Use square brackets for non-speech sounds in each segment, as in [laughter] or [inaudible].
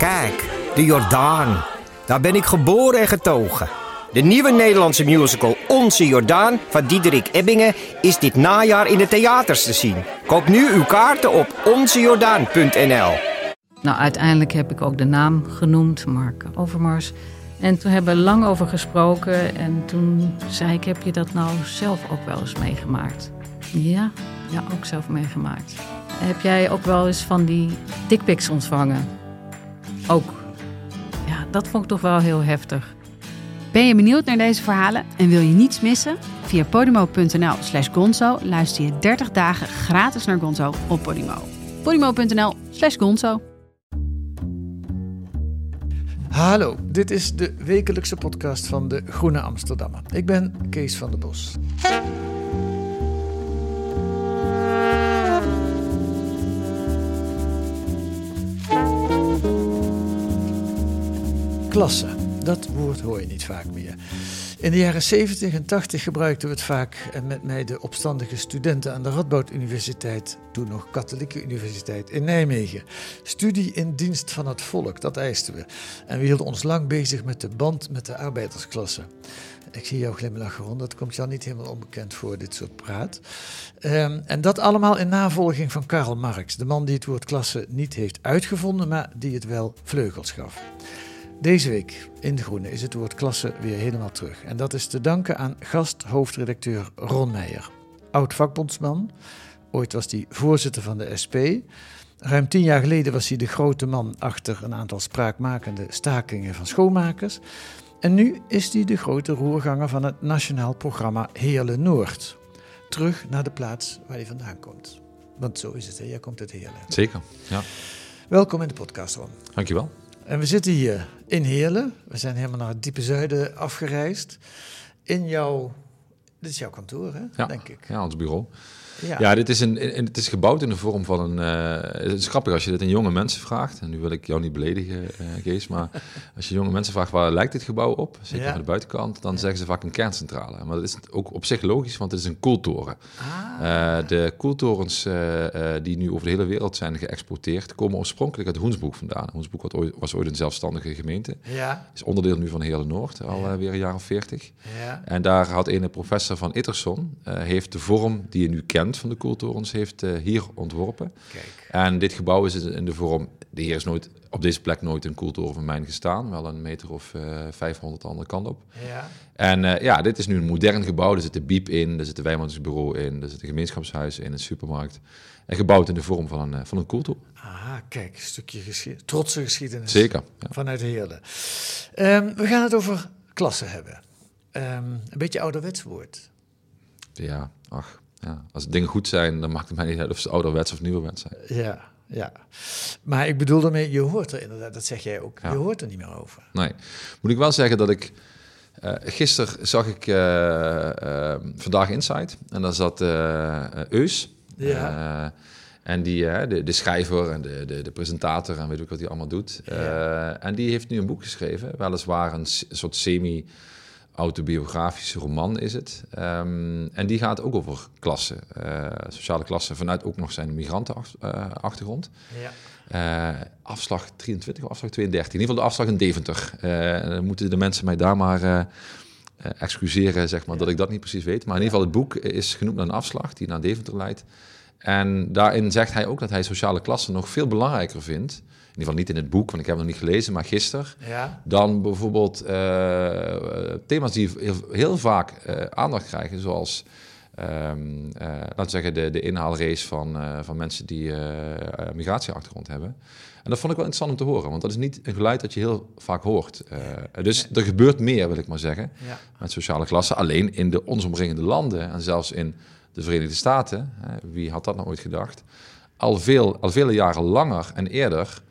Kijk, de Jordaan. Daar ben ik geboren en getogen. De nieuwe Nederlandse musical Onze Jordaan van Diederik Ebbingen is dit najaar in de theaters te zien. Koop nu uw kaarten op onzejordaan.nl. Nou, uiteindelijk heb ik ook de naam genoemd, Mark Overmars. En toen hebben we lang over gesproken. En toen zei ik, heb je dat nou zelf ook wel eens meegemaakt? Ja, ja, ook zelf meegemaakt. Heb jij ook wel eens van die dickpics ontvangen? Ook. Ja, dat vond ik toch wel heel heftig. Ben je benieuwd naar deze verhalen en wil je niets missen? Via podimo.nl slash gonzo luister je 30 dagen gratis naar Gonzo op Podimo. podimo.nl slash gonzo Hallo, dit is de wekelijkse podcast van de Groene Amsterdammer. Ik ben Kees van der Bos. Klasse, dat woord hoor je niet vaak meer. In de jaren 70 en 80 gebruikten we het vaak en met mij de opstandige studenten aan de Radboud Universiteit, toen nog Katholieke Universiteit in Nijmegen. Studie in dienst van het volk, dat eisten we. En we hielden ons lang bezig met de band met de arbeidersklasse. Ik zie jou glimlachen rond, dat komt jou niet helemaal onbekend voor, dit soort praat. Um, en dat allemaal in navolging van Karl Marx, de man die het woord klasse niet heeft uitgevonden, maar die het wel vleugels gaf. Deze week in De Groene is het woord klasse weer helemaal terug. En dat is te danken aan gasthoofdredacteur Ron Meijer. Oud vakbondsman, ooit was hij voorzitter van de SP. Ruim tien jaar geleden was hij de grote man achter een aantal spraakmakende stakingen van schoonmakers. En nu is hij de grote roerganger van het nationaal programma Heerlen Noord. Terug naar de plaats waar hij vandaan komt. Want zo is het, hè? jij komt uit Heerlen. Zeker, ja. Welkom in de podcast, Ron. Dankjewel. En we zitten hier in Heerlen. We zijn helemaal naar het diepe zuiden afgereisd. In jouw... Dit is jouw kantoor, hè? Ja, denk ik. Ja, ons bureau. Ja. ja, dit is een, het is gebouwd in de vorm van een. Uh, het is grappig als je dit aan jonge mensen vraagt. En nu wil ik jou niet beledigen, uh, Kees. Maar [laughs] als je jonge mensen vraagt waar lijkt dit gebouw op, zeker ja. aan de buitenkant, dan zeggen ze vaak een kerncentrale. Maar dat is ook op zich logisch, want het is een koeltoren. Ah. Uh, de koeltorens die nu over de hele wereld zijn geëxporteerd, komen oorspronkelijk uit Hoensbroek vandaan. Hoensbroek was ooit, was ooit een zelfstandige gemeente. Ja. Is onderdeel nu van Heerlen Noord, alweer een jaar of veertig. En daar had een professor van Itterson, heeft de vorm die je nu kent van de koeltorens heeft uh, hier ontworpen. Kijk. En dit gebouw is in de vorm... De heer is nooit, op deze plek nooit een koeltoren van mijn gestaan. Wel een meter of uh, 500 de andere kant op. Ja. En uh, ja, dit is nu een modern gebouw. Er zit een biep in, er zit een wijnmansbureau in, er zit een gemeenschapshuis in, een supermarkt. En gebouwd in de vorm van een, van een koeltoren. Ah, kijk, een stukje geschiedenis. Trotse geschiedenis. Zeker. Ja. Vanuit Heerlen. Um, we gaan het over klassen hebben. Um, een beetje ouderwets woord. Ja, ach. Ja, als dingen goed zijn, dan maakt het mij niet uit of ze ouderwets of nieuwerwets zijn. Ja, ja. Maar ik bedoel daarmee, je hoort er inderdaad, dat zeg jij ook, ja. je hoort er niet meer over. Nee. Moet ik wel zeggen dat ik... Uh, gisteren zag ik uh, uh, Vandaag Insight en daar zat Eus. Ja. en die, de, de, schrijver en de, de, de, presentator en weet ik wat hij allemaal doet. Ja. en die heeft nu een boek geschreven, weliswaar een, een soort semi autobiografische roman is het. Um, en die gaat ook over klassen, uh, sociale klassen, vanuit ook nog zijn migrantenachtergrond. Ja. Uh, afslag 23 of afslag 32, in ieder geval de afslag in Deventer. Uh, dan moeten de mensen mij daar maar excuseren, zeg maar, ja. dat ik dat niet precies weet. Maar in ieder geval, het boek is genoemd naar een afslag die naar Deventer leidt. En daarin zegt hij ook dat hij sociale klassen nog veel belangrijker vindt in ieder geval niet in het boek, want ik heb het nog niet gelezen, maar gisteren. Ja. Dan bijvoorbeeld uh, thema's die heel, heel vaak uh, aandacht krijgen, zoals um, laten we zeggen de, de inhaalrace van, van mensen die migratieachtergrond hebben. En dat vond ik wel interessant om te horen, want dat is niet een geluid dat je heel vaak hoort. dus er gebeurt meer, wil ik maar zeggen, ja. met sociale klassen. Alleen in de ons omringende landen en zelfs in de Verenigde Staten, wie had dat nou ooit gedacht, al, veel, al vele jaren langer en eerder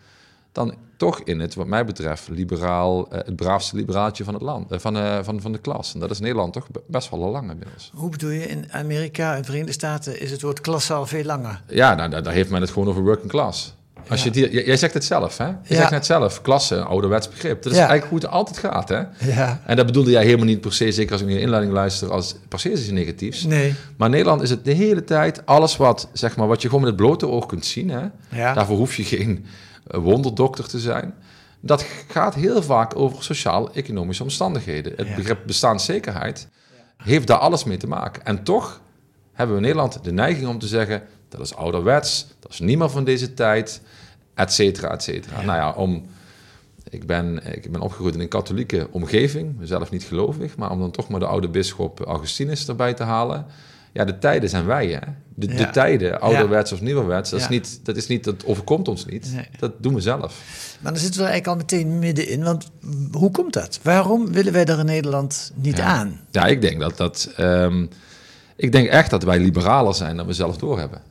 dan toch in het, wat mij betreft, liberaal, uh, het braafste liberaaltje van het land, uh, van, uh, van, van de klas. En dat is Nederland toch best wel al lang inmiddels. Hoe bedoel je, in Amerika en Verenigde Staten is het woord klasse al veel langer? Ja, nou, daar, daar heeft men het gewoon over working class. Als ja. je die, jij zegt het zelf, hè? Je ja. zegt net zelf, klasse, een ouderwets begrip. Dat is ja. eigenlijk hoe het altijd gaat, hè? Ja. En dat bedoelde jij helemaal niet per se, zeker als ik naar de inleiding luister, als per se iets negatiefs. Nee. Maar Nederland is het de hele tijd alles wat, zeg maar, wat je gewoon met het blote oog kunt zien, hè? Ja. Daarvoor hoef je geen wonderdokter te zijn. Dat gaat heel vaak over sociaal-economische omstandigheden. Het begrip bestaanszekerheid heeft daar alles mee te maken. En toch hebben we in Nederland de neiging om te zeggen: dat is ouderwets, dat is niet meer van deze tijd, et cetera, et cetera. Nou ja, om, ik, ben, ik ben opgegroeid in een katholieke omgeving, mezelf niet gelovig, maar om dan toch maar de oude bisschop Augustinus erbij te halen. Ja, de tijden zijn wij, hè? De, de tijden, ouderwets of nieuwerwets, dat, is niet, dat is niet, dat overkomt ons niet. Dat doen we zelf. Maar dan zitten we eigenlijk al meteen middenin, want hoe komt dat? Waarom willen wij daar in Nederland niet aan? Ja, ik denk dat dat... Ehm, ik denk echt dat wij liberaler zijn dan we zelf doorhebben.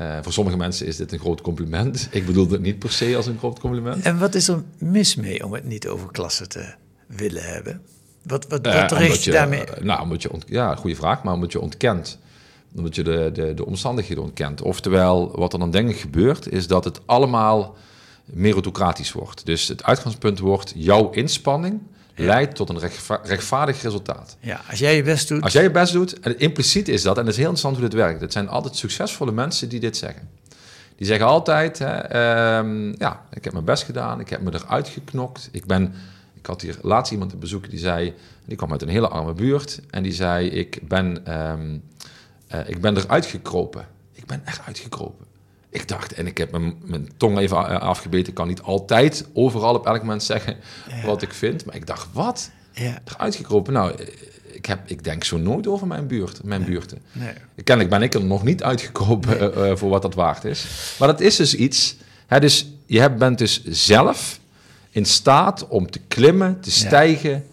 Uh, voor sommige mensen is dit een groot compliment. [laughs] Ik bedoel het niet per se als een groot compliment. En wat is er mis mee om het niet over klasse te willen hebben? Wat, wat, wat uh, richt je daarmee? Nou, omdat je ja, goede vraag, maar omdat je ontkent. Omdat je de, de, de omstandigheden ontkent. Oftewel, wat er dan denk ik gebeurt, is dat het allemaal meritocratisch wordt. Dus het uitgangspunt wordt jouw inspanning leidt tot een rechtvaardig resultaat. Ja, als jij je best doet. Als jij je best doet, en impliciet is dat, en het is heel interessant hoe dit werkt. Het zijn altijd succesvolle mensen die dit zeggen. Die zeggen altijd, hè, ehm, ja, ik heb mijn best gedaan, ik heb me eruit geknokt. Ik ben, ik had hier laatst iemand te bezoeken die zei, die kwam uit een hele arme buurt, en die zei, ik ben, um, uh, ik ben eruit gekropen. Ik ben echt uitgekropen. Ik dacht, en ik heb mijn, mijn tong even afgebeten. Ik kan niet altijd overal op elk moment zeggen wat ik vind. Maar ik dacht, wat? Ja. Eruit gekropen. Nou, ik, heb, ik denk zo nooit over mijn buurt, mijn nee. buurten. Nee. Kennelijk ben ik er nog niet uitgekropen nee. uh, voor wat dat waard is. Maar dat is dus iets. Hè, dus je bent dus zelf in staat om te klimmen, te stijgen.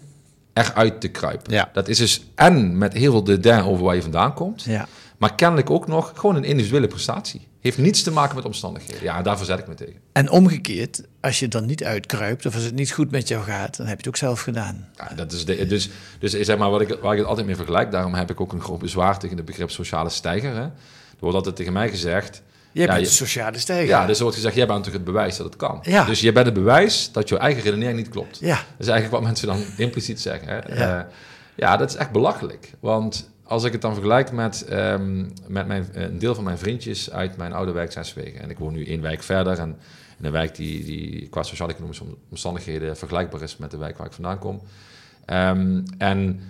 Eruit te kruipen. Ja. Dat is dus en met heel veel dédain over waar je vandaan komt. Ja. Maar kennelijk ook nog gewoon een individuele prestatie. Heeft niets te maken met omstandigheden. Ja, daar verzet ik me tegen. En omgekeerd, als je dan niet uitkruipt of als het niet goed met jou gaat, dan heb je het ook zelf gedaan. Ja, dat is de, dus, dus zeg maar wat ik, waar ik het altijd mee vergelijk, daarom heb ik ook een groot bezwaar tegen het begrip sociale stijger. Hè. Er wordt altijd tegen mij gezegd. Jij bent een sociale stijger. Ja, dus er wordt gezegd, jij bent natuurlijk het bewijs dat het kan. Ja. Dus je bent het bewijs dat je eigen redenering niet klopt. Ja. Dat is eigenlijk wat mensen dan [laughs] impliciet zeggen. Hè. Ja. Uh, ja, dat is echt belachelijk. Want als ik het dan vergelijk met, um, met mijn, een deel van mijn vriendjes uit mijn oude wijk Zeswegen. En ik woon nu één wijk verder en in een wijk die, die qua sociaal-economische omstandigheden vergelijkbaar is met de wijk waar ik vandaan kom. Um, en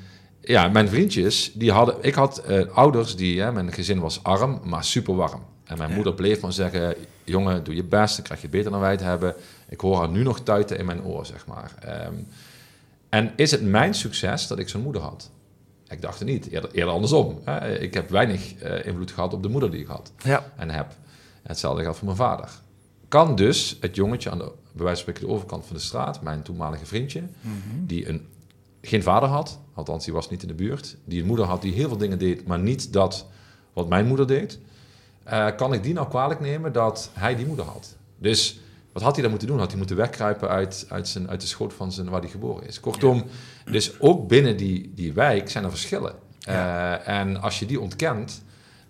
ja, mijn vriendjes, die hadden, ik had uh, ouders die, hè, mijn gezin was arm, maar super warm. En mijn moeder bleef maar zeggen, jongen, doe je best, dan krijg je beter dan wij het hebben. Ik hoor haar nu nog tuiten in mijn oor, zeg maar. Um, en is het mijn succes dat ik zo'n moeder had? Ik dacht het niet, eerder, eerder andersom. Hè. Ik heb weinig uh, invloed gehad op de moeder die ik had ja. en heb. hetzelfde geldt voor mijn vader. Kan dus het jongetje aan de, bij wijze van spreken de overkant van de straat, mijn toenmalige vriendje, mm -hmm. die een, geen vader had, althans die was niet in de buurt, die een moeder had die heel veel dingen deed, maar niet dat wat mijn moeder deed, uh, kan ik die nou kwalijk nemen dat hij die moeder had? Dus wat had hij dan moeten doen? Had hij moeten wegkruipen uit, uit, zijn, uit de schoot van zijn, waar hij geboren is. Kortom, ja. dus ook binnen die, die wijk zijn er verschillen. Ja. Uh, en als je die ontkent,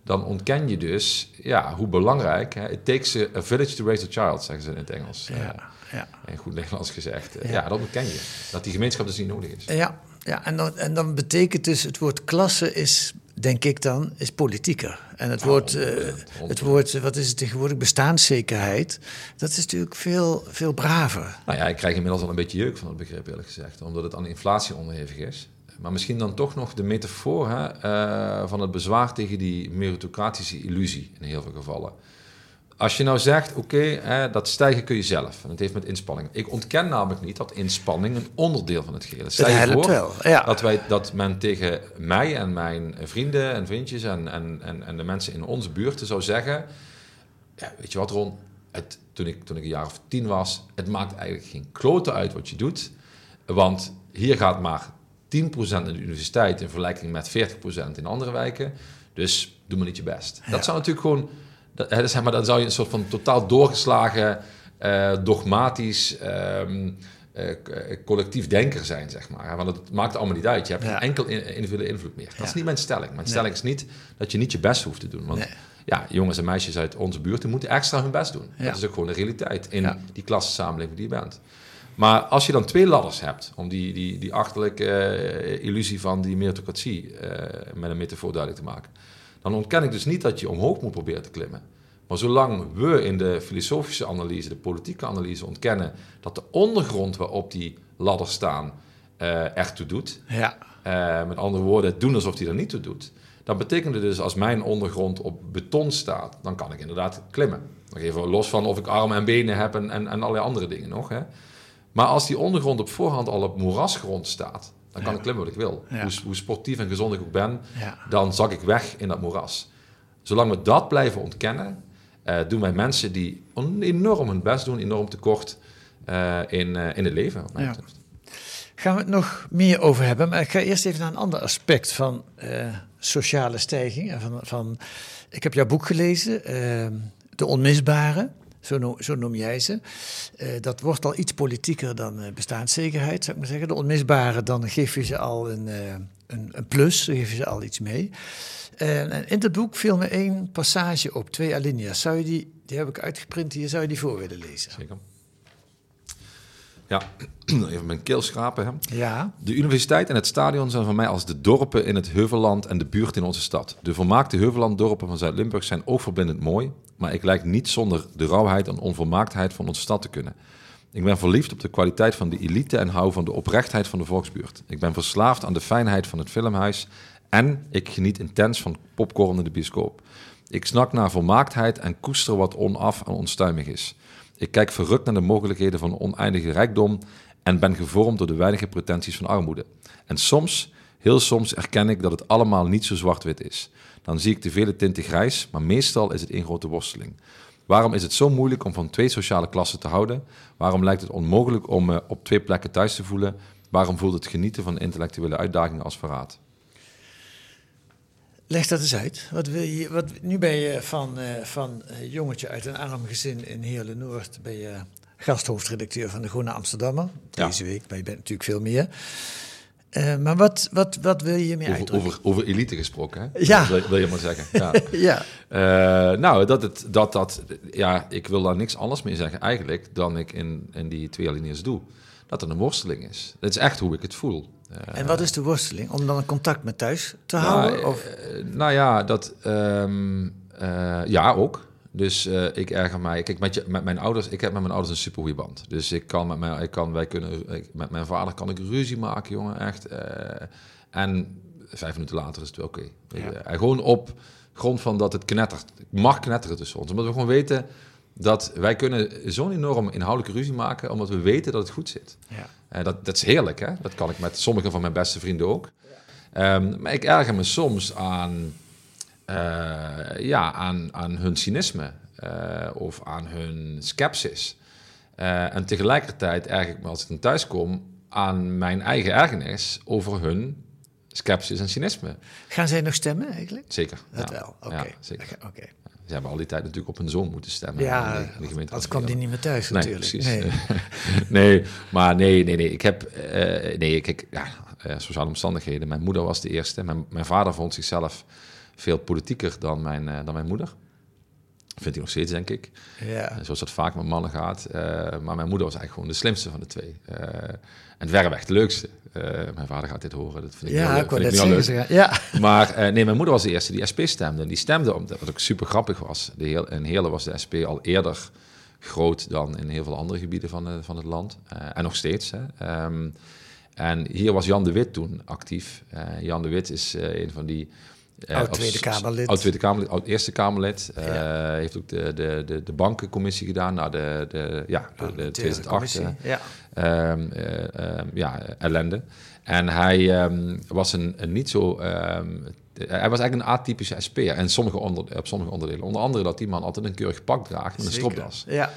dan ontken je dus ja, hoe belangrijk... Hè, it takes a, village to raise a child, zeggen ze in het Engels. Ja. Uh, ja. In goed Nederlands gezegd. Ja. ja, dat ontken je. Dat die gemeenschap dus niet nodig is. Ja, ja en, dan, en dan betekent dus het woord klasse is denk ik dan, is politieker. En het, oh, woord, uh, het woord, wat is het tegenwoordig, bestaanszekerheid, dat is natuurlijk veel, veel braver. Nou ja, ik krijg inmiddels al een beetje jeuk van het begrip, eerlijk gezegd, omdat het aan inflatie onderhevig is. Maar misschien dan toch nog de metafoor hè, uh, van het bezwaar tegen die meritocratische illusie in heel veel gevallen. Als je nou zegt, oké, okay, dat stijgen kun je zelf. En het heeft met inspanning. Ik ontken namelijk niet dat inspanning een onderdeel van het geheel is. Stel je voor wel, ja. dat, wij, dat men tegen mij en mijn vrienden en vriendjes en, en, en, en de mensen in onze buurt zou zeggen... Ja, weet je wat Ron, het, toen, ik, toen ik een jaar of tien was, het maakt eigenlijk geen klote uit wat je doet. Want hier gaat maar 10% in de universiteit in vergelijking met 40% in andere wijken. Dus doe maar niet je best. Ja. Dat zou natuurlijk gewoon dat, zeg maar, dan zou je een soort van totaal doorgeslagen, uh, dogmatisch, um, uh, collectief denker zijn, zeg maar. Want het maakt allemaal niet uit. Je hebt ja. geen enkel individuele invloed meer. Dat ja. is niet mijn stelling. Mijn stelling is niet dat je niet je best hoeft te doen. Want nee. ja, jongens en meisjes uit onze buurt die moeten extra hun best doen. Dat is ook gewoon de realiteit in die klassensamenleving die je bent. Maar als je dan twee ladders hebt, om die, die, die achterlijke uh, illusie van die meritocratie uh, met een metafoor duidelijk te maken, dan ontken ik dus niet dat je omhoog moet proberen te klimmen. Maar zolang we in de filosofische analyse, de politieke analyse ontkennen dat de ondergrond waarop die ladders staan uh, echt toe doet. Ja. Uh, met andere woorden, doen alsof die er niet toe doet. Dan betekent het dus als mijn ondergrond op beton staat, dan kan ik inderdaad klimmen. Nog even los van of ik armen en benen heb en, en, en allerlei andere dingen nog. Hè. Maar als die ondergrond op voorhand al op moerasgrond staat, dan kan ik klimmen wat ik wil. Hoe, hoe, sportief en gezond ik ook ben, dan zak ik weg in dat moeras. Zolang we dat blijven ontkennen, uh, doen wij mensen die enorm hun best doen, enorm tekort uh, in, uh, in het leven. Wat mij ja. Gaan we het nog meer over hebben, maar ik ga eerst even naar een ander aspect van sociale stijging. Van, van, ik heb jouw boek gelezen, De Onmisbare. Zo noem, jij ze. Uh, dat wordt al iets politieker dan uh, bestaanszekerheid, zou ik maar zeggen. De onmisbare, dan geef je ze al een, uh, een, een, plus, dan geef je ze al iets mee. En in het boek viel me één passage op, twee alinea's. Zou je die, die heb ik uitgeprint hier, zou je die voor willen lezen? Zeker. Ja, [clears throat] even mijn keel schrapen. Hè. Ja. De universiteit en het stadion zijn voor mij als de dorpen in het Heuvelland en de buurt in onze stad. De vermaakte Heuvellanddorpen van Zuid-Limburg zijn oogverbindend mooi, maar ik lijk niet zonder de rauwheid en onvolmaaktheid van onze stad te kunnen. Ik ben verliefd op de kwaliteit van de elite en hou van de oprechtheid van de volksbuurt. Ik ben verslaafd aan de fijnheid van het filmhuis en ik geniet intens van popcorn in de bioscoop. Ik snak naar volmaaktheid en koester wat onaf en onstuimig is. Ik kijk verrukt naar de mogelijkheden van oneindige rijkdom en ben gevormd door de weinige pretenties van armoede. En soms, heel soms, erken ik dat het allemaal niet zo zwart-wit is. Dan zie ik de vele tinten grijs, maar meestal is het één grote worsteling. Waarom is het zo moeilijk om van twee sociale klassen te houden? Waarom lijkt het onmogelijk om me op twee plekken thuis te voelen? Waarom voelt het genieten van intellectuele uitdagingen als verraad? Leg dat eens uit. Wat wil je, wat, nu ben je van, uh, van uh, jongetje uit een arm gezin in Heerlen-Noord... ben je gasthoofdredacteur van de Groene Amsterdammer deze week. Maar je bent natuurlijk veel meer. Uh, maar wat, wat, wat wil je meer over, over, over, elite gesproken, hè? Ja. Wil, wil je maar zeggen. [laughs] Ja. ja. Uh, nou, dat, het, dat dat... Ja, ik wil daar niks anders mee zeggen eigenlijk... dan ik in, in die twee alinea's doe. Dat er een worsteling is. Dat is echt hoe ik het voel. Uh, en wat is de worsteling? Om dan een contact met thuis te nou, houden? Of? nou ja, dat... Um, ja, ook. Dus uh, ik erger mij. Kijk, met, je, met mijn ouders, ik heb met mijn ouders een super goede band. Dus ik kan met mijn, ik kan, wij kunnen, ik, met mijn vader kan ik ruzie maken, jongen, echt. Uh, en vijf minuten later is het wel oké. Okay. Ja. En gewoon op grond van dat het knettert. mag knetteren tussen ons. Omdat we gewoon weten dat wij kunnen zo'n enorm inhoudelijke ruzie maken, omdat we weten dat het goed zit. Ja. Uh, dat, dat is heerlijk, hè? Dat kan ik met sommige van mijn beste vrienden ook. Ja. Um, maar ik erger me soms aan uh, ja, aan, aan hun cynisme uh, of aan hun sceptisch. Uh, en tegelijkertijd erg ik me als ik dan thuis kom aan mijn eigen ergernis over hun sceptisch en cynisme. Gaan zij nog stemmen eigenlijk? Zeker. Dat ja. wel, oké. Okay. Ja, zeker. Okay. Ze hebben al die tijd natuurlijk op hun zoon moeten stemmen. Ja, in de, in de gemeente anders kwam die niet meer thuis nee, natuurlijk. Precies. Nee. [laughs] nee, maar nee, nee, nee. Ik heb, uh, nee, kijk, ja, uh, sociale omstandigheden. Mijn moeder was de eerste. Mijn, mijn vader vond zichzelf veel politieker dan mijn, uh, dan mijn moeder. Vindt hij nog steeds, denk ik. Ja. Zoals dat vaak met mannen gaat. Maar mijn moeder was eigenlijk gewoon de slimste van de twee. En verreweg de leukste. mijn vader gaat dit horen, dat vind ik ja, heel, ik vind ik zeggen, leuk. Zeggen. Ja. [laughs] Maar nee, mijn moeder was de eerste die SP stemde. En die stemde, omdat, wat ook super grappig was. De heel, in Heerlen was de SP al eerder groot dan in heel veel andere gebieden van, van het land. en nog steeds. Hè. Um, en hier was Jan de Wit toen actief. Jan de Wit is een van die... Uh, oud Tweede Kamerlid. Oud Tweede Kamerlid, oud Eerste Kamerlid. Ja. Heeft ook de, de, de, de bankencommissie gedaan na de, de, ja, de, de 2008 uh, ja. Um, ja, ellende. En hij um, was een, een, niet zo... Um, hij was eigenlijk een atypische SP'er en sommige onder, op sommige onderdelen. Onder andere dat die man altijd een keurig pak draagt met een stropdas. Ja.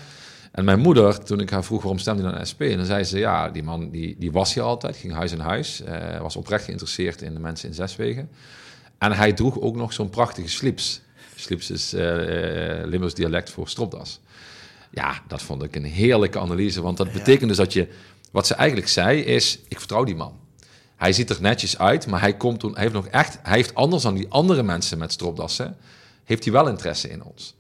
En mijn moeder, toen ik haar vroeg waarom stemde hij naar SP, en dan zei ze, ja, die man die, die was hier altijd, ging huis in huis, uh, was oprecht geïnteresseerd in de mensen in Zeswegen. En hij droeg ook nog zo'n prachtige slips. Slips is uh, Limburgs dialect voor stropdas. Ja, dat vond ik een heerlijke analyse, want dat ja. betekent dus dat je... Wat ze eigenlijk zei is, ik vertrouw die man. Hij ziet er netjes uit, maar hij, komt toen, hij heeft nog echt... Hij heeft anders dan die andere mensen met stropdassen... heeft hij wel interesse in ons.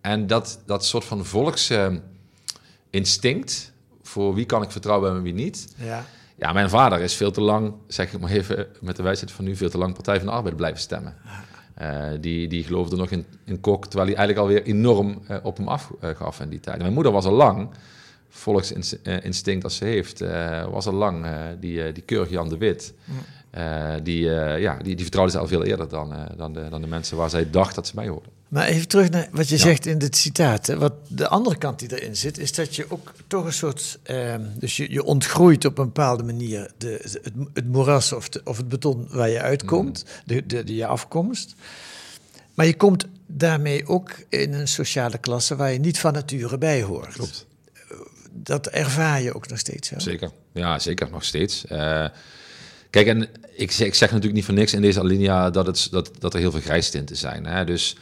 En dat, dat soort van volksinstinct... voor wie kan ik vertrouwen en wie niet... Ja. Ja, mijn vader is veel te lang, zeg ik maar even met de wijsheid van nu, veel te lang Partij van de Arbeid blijven stemmen. die, die geloofde nog in, in Kok, terwijl hij eigenlijk alweer enorm op hem afgaf in die tijd. mijn moeder was al lang, volksinstinct als ze heeft, was al lang die, die keurige Jan de Wit. Uh, die, uh, ja, die, die vertrouwde ze al veel eerder dan, uh, dan, de, dan de mensen waar zij dacht dat ze bij hoorden. Maar even terug naar wat je zegt in dit citaat. Hè. Wat de andere kant die erin zit, is dat je ook toch een soort. Ehm, dus je, je ontgroeit op een bepaalde manier de, het, het moeras of, de, of het beton waar je uitkomt, mm. de, de, de, je afkomst. Maar je komt daarmee ook in een sociale klasse waar je niet van nature bij hoort. Klopt. Dat ervaar je ook nog steeds. Hè? Zeker, ja, zeker nog steeds. Kijk, en ik zeg, ik zeg natuurlijk niet voor niks in deze alinea dat, het, dat, dat er heel veel grijstinten zijn. Hè? Dus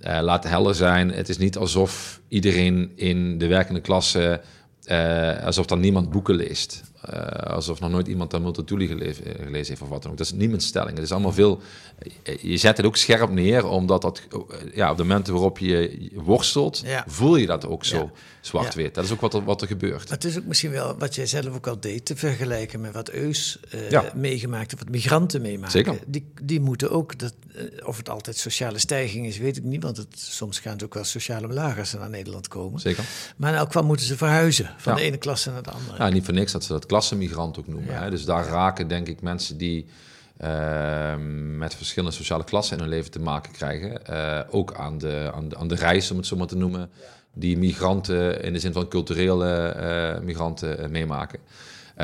uh, laat helder zijn, het is niet alsof iedereen in de werkende klasse, uh, alsof dan niemand boeken leest. Uh, alsof nog nooit iemand dan Multatuli gelezen, gelezen heeft of wat dan ook. Dat is niet mijn stelling. Het is allemaal veel... Je zet het ook scherp neer, omdat dat, ja, op de momenten waarop je worstelt, voel je dat ook zo zwart-wit. Dat is ook wat er, wat er gebeurt. het is ook misschien wel wat jij zelf ook al deed, te vergelijken met wat Eus uh, meegemaakt of wat migranten meemaken. Zeker. Die, die moeten ook, dat, of het altijd sociale stijging is, weet ik niet, want het, soms gaan het ook wel sociale ze naar Nederland komen. Zeker. Maar in elk geval moeten ze verhuizen, van de ene klasse naar de andere. Ja, niet voor niks dat ze dat klassenmigrant ook noemen. Hè? Dus daar raken denk ik mensen die uh, met verschillende sociale klassen in hun leven te maken krijgen. Uh, ook aan de, aan, de, aan de reis, om het zo maar te noemen, die migranten in de zin van culturele uh, migranten meemaken.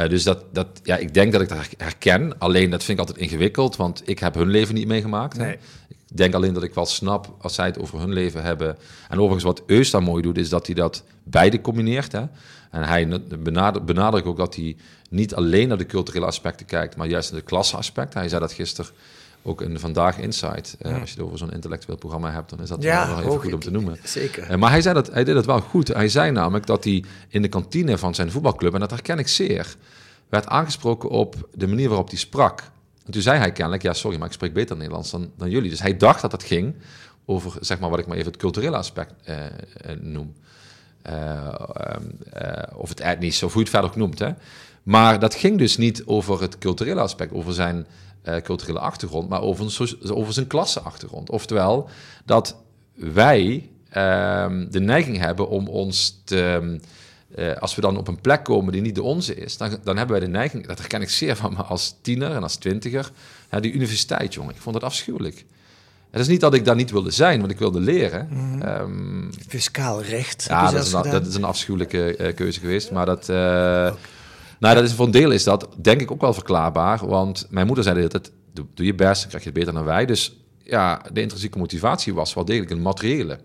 dus dat, dat, ja, ik denk dat ik dat herken. Alleen dat vind ik altijd ingewikkeld, want ik heb hun leven niet meegemaakt. Nee. Ik denk alleen dat ik wel snap als zij het over hun leven hebben. En overigens, wat Eus daar mooi doet, is dat hij dat beide combineert. Hè? En hij benadrukt ook dat hij niet alleen naar de culturele aspecten kijkt, maar juist naar de klasseaspecten. Hij zei dat gisteren ook in Vandaag Insight. Uh, Als je het over zo'n intellectueel programma hebt, dan is dat ja, wel even goed om te noemen. Zeker. Uh, maar hij, zei dat, hij deed het wel goed. Hij zei namelijk dat hij in de kantine van zijn voetbalclub, en dat herken ik zeer, werd aangesproken op de manier waarop hij sprak. En toen zei hij kennelijk, ja sorry, maar ik spreek beter Nederlands dan, dan jullie. Dus hij dacht dat het ging over, zeg maar, wat ik maar even het culturele aspect uh, noem. of het etnisch, of hoe je het verder ook noemt. Hè. Maar dat ging dus niet over het culturele aspect, over zijn culturele achtergrond, maar over, een, over zijn klasseachtergrond. Oftewel, dat wij uh, de neiging hebben om ons te. Uh, als we dan op een plek komen die niet de onze is, dan, dan hebben wij de neiging, dat herken ik zeer van me als tiener en als twintiger, ja, die universiteit, jongen, ik vond dat afschuwelijk. Het is niet dat ik daar niet wilde zijn, want ik wilde leren. Mm. Um, Fiscaal recht. Ja, dat is, een, dat is, een, afschuwelijke uh, keuze geweest. Maar dat, uh, nou, dat is, voor een deel is dat denk ik ook wel verklaarbaar. Want mijn moeder zei altijd, doe, doe je best, dan krijg je het beter dan wij. Dus ja, de intrinsieke motivatie was wel degelijk een materiële.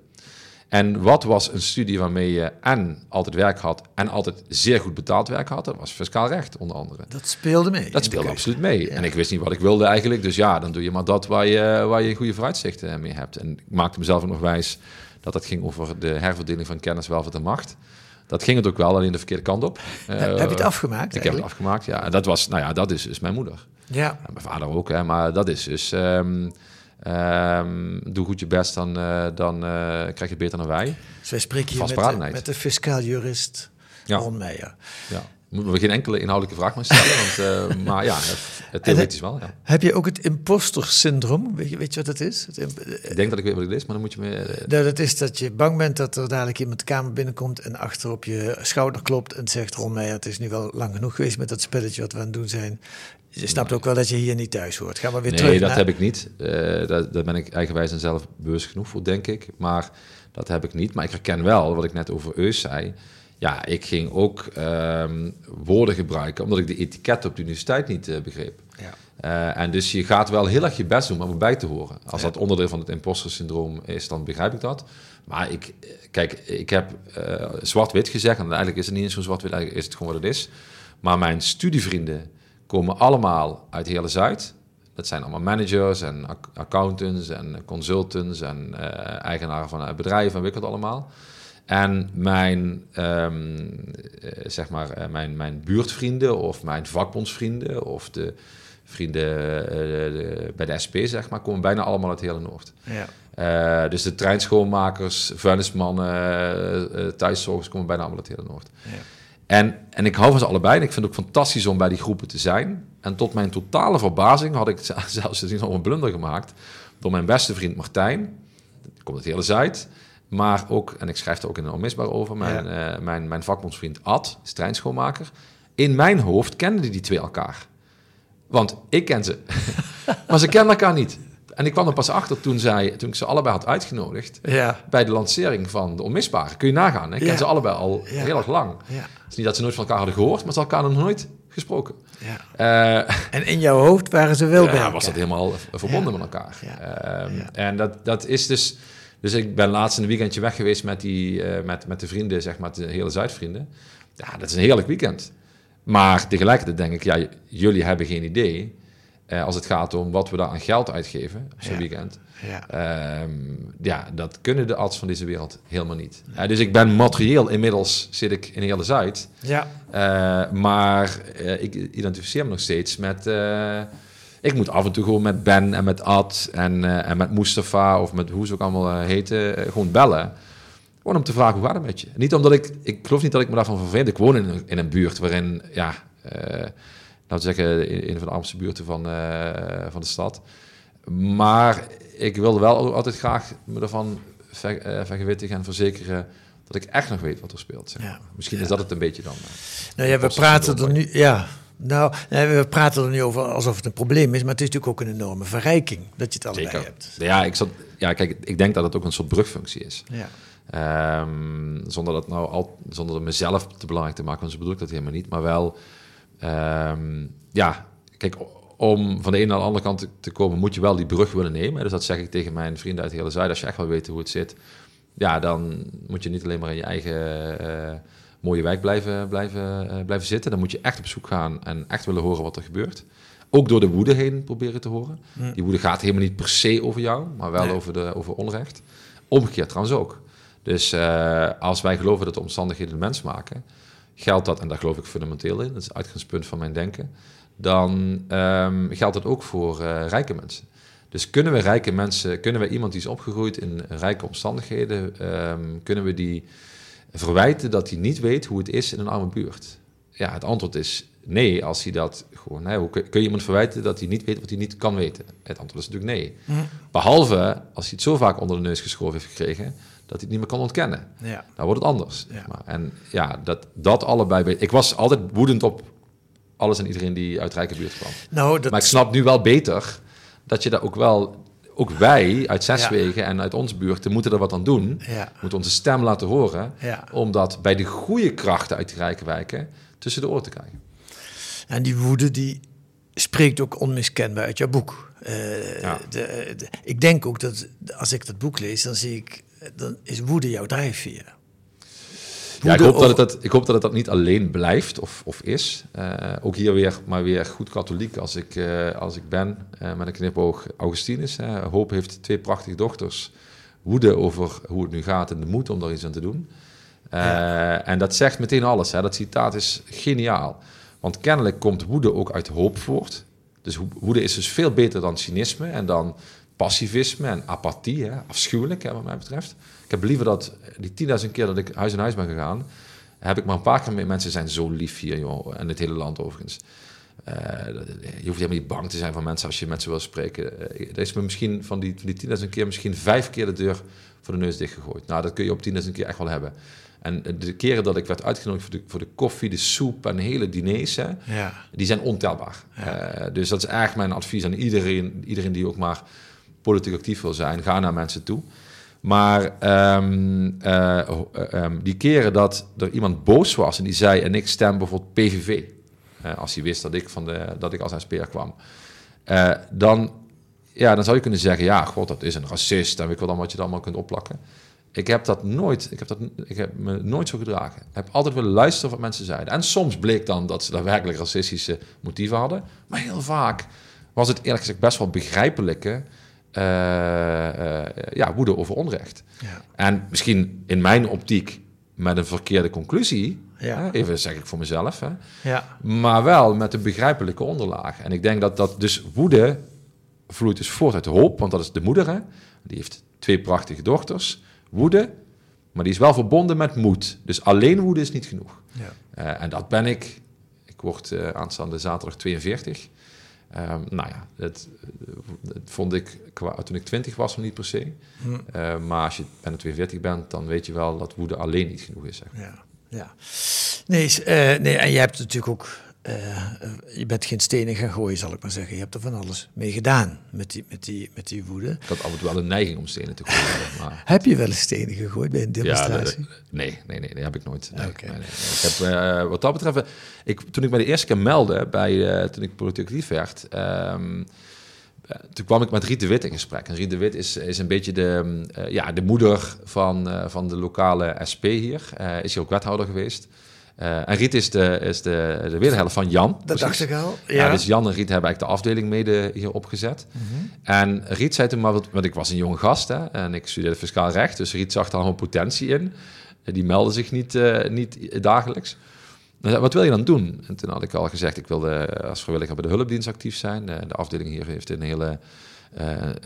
En wat was een studie waarmee je en altijd werk had en altijd zeer goed betaald werk had? Dat was fiscaal recht, onder andere. Dat speelde mee. Dat speelde absoluut mee. En ik wist niet wat ik wilde eigenlijk. Dus ja, dan doe je maar dat waar je, waar je goede vooruitzichten mee hebt. En ik maakte mezelf ook nog wijs dat het ging over de herverdeling van kennis, welvaart en macht. Dat ging het ook wel, alleen de verkeerde kant op. heb je het afgemaakt? Ik heb het afgemaakt, ja. En dat was, nou ja, dat is dus mijn moeder. Ja. En mijn vader ook, hè. Maar dat is dus... Um, um, doe goed je best, dan, uh, dan uh, krijg je het beter dan wij. Dus wij spreken hier met de, met de fiscaal jurist ja. Ron Meijer. Ja moeten we geen enkele inhoudelijke vraag meer stellen. Want, uh, [laughs] maar ja, het, theoretisch wel. Ja. Heb je ook het imposter syndroom? Weet je, weet je wat dat is? Het ik denk dat ik weet wat het is, maar dan moet je me... Uh, dat is dat je bang bent dat er dadelijk iemand de kamer binnenkomt... en achter op je schouder klopt en zegt... Ron Meijer, het is nu wel lang genoeg geweest met dat spelletje wat we aan het doen zijn. Je snapt ook wel dat je hier niet thuis hoort. Ga maar weer nee, terug. Nee, dat heb ik niet. Uh, daar, daar ben ik eigenwijs en zelf bewust genoeg voor, denk ik. Maar dat heb ik niet. Maar ik herken wel, wat ik net over Eus zei ja, ik ging ook um, woorden gebruiken, omdat ik de etiket op de universiteit niet uh, begreep. Ja. Uh, en dus je gaat wel heel erg je best doen om erbij te horen. Als dat onderdeel van het imposter syndroom is, dan begrijp ik dat. Maar ik, kijk, ik heb zwart-wit gezegd, en eigenlijk is het niet eens zo zwart-wit, eigenlijk is het gewoon wat het is. Maar mijn studievrienden komen allemaal uit Hele Zuid. Dat zijn allemaal managers en accountants en consultants en eigenaren van bedrijven en weet ik wat allemaal. En mijn, um, zeg maar, mijn, mijn buurtvrienden of mijn vakbondsvrienden of de vrienden uh, de, bij de SP, zeg maar, komen bijna allemaal uit hele Noord. Ja. dus de treinschoonmakers, vuilnismannen, thuiszorgers komen bijna allemaal uit hele Noord. Ja. En, en ik hou van ze allebei en ik vind het ook fantastisch om bij die groepen te zijn. En tot mijn totale verbazing had ik [laughs] zelfs nog een blunder gemaakt. door mijn beste vriend Martijn. Komt het hele Zuid. Maar ook, en ik schrijf er ook in een onmisbaar over, mijn, eh, mijn, mijn vakbondsvriend Ad, is treinschoonmaker. In mijn hoofd kenden die twee elkaar. Want ik ken ze. [laughs] maar ze kennen elkaar niet. En ik kwam er pas achter toen, zij, toen ik ze allebei had uitgenodigd Ja. bij de lancering van de Onmisbare. Kun je nagaan. Ik ken Ja. ze allebei al Ja. heel erg lang. Niet dat ze nooit van elkaar hadden gehoord, maar ze hadden elkaar nog nooit gesproken. Ja. Eh, En in jouw hoofd waren ze wel bij ja, was dat helemaal verbonden met elkaar. Ehm. En dat, dat is dus... Dus ik ben laatst een weekendje weg geweest met, die, eh, met, met de vrienden, zeg maar, de hele Zuidvrienden. Ja, dat is een heerlijk weekend. Maar tegelijkertijd denk ik, ja, jullie hebben geen idee... eh, als het gaat om wat we daar aan geld uitgeven zo'n Ja. weekend. Ja. Ehm, ja, dat kunnen de arts van deze wereld helemaal niet. Eh, dus ik ben materieel inmiddels zit ik in hele Zuid. Ja. Eh, maar eh, ik identificeer me nog steeds met. ik moet af en toe gewoon met Ben en met Ad en, en met Mustafa of met hoe ze ook allemaal heten, gewoon bellen. Gewoon om te vragen hoe gaat het met je. Niet omdat ik, ik geloof niet dat ik me daarvan vervreemd. Ik woon in, een- in een buurt waarin, ja, laten we zeggen, in een van de armste buurten van, van de stad. Maar ik wilde wel altijd graag me ervan ver, eh, vergewittigen en verzekeren dat ik echt nog weet wat er speelt. zeg. Ja. Misschien is dat het een beetje dan. eh. Nou ja, we praten er nu... Ja. Nou, we praten er nu over alsof het een probleem is, maar het is natuurlijk ook een enorme verrijking dat je het allebei Zeker. hebt. Ja, ik zat, ja, kijk, ik denk dat het ook een soort brugfunctie is. Ja. Ehm, zonder dat nou al, zonder mezelf te belangrijk te maken, want zo bedoel ik dat helemaal niet. Maar wel, ehm, ja, kijk, om van de ene naar de andere kant te, komen, moet je wel die brug willen nemen. Dus dat zeg ik tegen mijn vrienden uit de hele Zuid. Als je echt wil weten hoe het zit, ja, dan moet je niet alleen maar in je eigen eh, mooie wijk blijven, blijven, eh, blijven zitten. Dan moet je echt op zoek gaan en echt willen horen wat er gebeurt. Ook door de woede heen proberen te horen. Die woede gaat helemaal niet per se over jou, maar wel Nee. over, de, over onrecht. Omgekeerd trouwens ook. Dus eh, als wij geloven dat de omstandigheden de mens maken, geldt dat, en daar geloof ik fundamenteel in, dat is het uitgangspunt van mijn denken, dan ehm, geldt dat ook voor eh, rijke mensen. Dus kunnen we rijke mensen, kunnen we iemand die is opgegroeid in rijke omstandigheden, ehm, kunnen we die verwijten dat hij niet weet hoe het is in een arme buurt? Ja, het antwoord is nee, als hij dat gewoon... Hè, hoe kun je iemand verwijten dat hij niet weet wat hij niet kan weten? Het antwoord is natuurlijk nee. Behalve als hij het zo vaak onder de neus geschoven heeft gekregen, dat hij het niet meer kan ontkennen. Ja. Dan wordt het anders. Ja. Maar. En ja, dat, dat allebei... Ik was altijd woedend op alles en iedereen die uit rijke buurt kwam. Nou, dat, Maar ik snap nu wel beter dat je daar ook wel... Ook wij uit Zeswegen en uit onze buurt moeten er wat aan doen. Ja. Moeten onze stem laten horen. Ja. Om dat bij de goede krachten uit die rijke wijken tussen de oren te krijgen. En die woede die spreekt ook onmiskenbaar uit jouw boek. Eh, Ja. de, de- ik denk ook dat als ik dat boek lees, dan zie ik, dan is woede jouw drijfveer. Ja, ik hoop, dat het, dat, ik hoop dat het dat niet alleen blijft of, of is. Eh, ook hier weer, maar weer goed katholiek als ik, eh, als ik ben. eh, met een knipoog Augustinus. Hoop heeft twee prachtige dochters. Woede over hoe het nu gaat en de moed om daar iets aan te doen. En dat zegt meteen alles. Hè. Dat citaat is geniaal. Want kennelijk komt woede ook uit hoop voort. Dus wo- woede is dus veel beter dan cynisme en dan passivisme en apathie. Hè. Afschuwelijk, hè, wat mij betreft. Ik heb liever dat die 10.000 keer dat ik huis in huis ben gegaan, heb ik maar een paar keer mee. Mensen zijn zo lief hier, joh. En het hele land overigens. Eh, je hoeft helemaal niet bang te zijn van mensen als je met ze wil spreken. Eh, er is me misschien van die, van die 10.000 keer misschien vijf keer de deur voor de neus dichtgegooid. Nou, dat kun je op 10.000 keer echt wel hebben. En de keren dat ik werd uitgenodigd voor de, voor de koffie, de soep en hele diners, hè, Ja. die zijn ontelbaar. Eh, dus dat is eigenlijk mijn advies aan iedereen, iedereen die ook maar politiek actief wil zijn. Ga naar mensen toe. Maar ehm, eh, eh, ehm, die keren dat er iemand boos was en die zei... en ik stem bijvoorbeeld PVV, eh, als hij wist dat ik, van de, dat ik als SPR kwam... dan, ja, dan zou je kunnen zeggen... ja, god, dat is een racist en weet wel dan wat je dan allemaal kunt opplakken. Ik heb dat nooit, ik heb, dat, ik heb me nooit zo gedragen. Ik heb altijd willen luisteren wat mensen zeiden. En soms bleek dan dat ze daadwerkelijk racistische motieven hadden. Maar heel vaak was het eerlijk gezegd best wel begrijpelijke eh, eh, ja, woede over onrecht. Ja. En misschien in mijn optiek met een verkeerde conclusie. Ja. Hè, even zeg ik voor mezelf. Hè, Ja. maar wel met een begrijpelijke onderlaag. En ik denk dat dat dus woede vloeit dus voort uit hoop, want dat is de moeder. Hè? Die heeft twee prachtige dochters. Woede, maar die is wel verbonden met moed. Dus alleen woede is niet genoeg. Ja. Eh, en dat ben ik. Ik word aanstaande zaterdag 42. Um, nou ja, dat, vond ik toen ik 20 was nog niet per se. Hm. Uh, maar als je bijna 42 bent, dan weet je wel dat woede alleen niet genoeg is. Zeg. Ja, ja. Nee, uh, nee, en je hebt natuurlijk ook uh, je bent geen stenen gaan gooien, zal ik maar zeggen. Je hebt er van alles mee gedaan met die, met die, met die woede. Ik had altijd wel een neiging om stenen te gooien. [laughs] Maar... heb je wel eens stenen gegooid bij een demonstratie? Ja, nee, nee, nee, nee, heb ik nooit. Nee, nee, nee. Ik heb, uh, wat dat betreft, ik, toen ik me de eerste keer meldde, bij, uh, toen ik politiek actief werd... Um, toen kwam ik met Riet de Wit in gesprek. En Riet de Wit is, is een beetje de, uh, ja, de moeder van, van de lokale SP hier. Is hier ook wethouder geweest. Uh, en Riet is de, is de, de wederhelft van Jan. Dat precies. dacht ik al. Ja. ja. dus Jan en Riet hebben eigenlijk de afdeling mede hier opgezet. Mm -hmm. En Riet zei toen maar, want ik was een jonge gast hè, en ik studeerde fiscaal recht. Dus Riet zag daar gewoon potentie in. Die meldde zich niet, uh, niet dagelijks. Wat wil je dan doen? En toen had ik al gezegd, ik wilde als vrijwilliger bij de hulpdienst actief zijn. De, de afdeling hier heeft een hele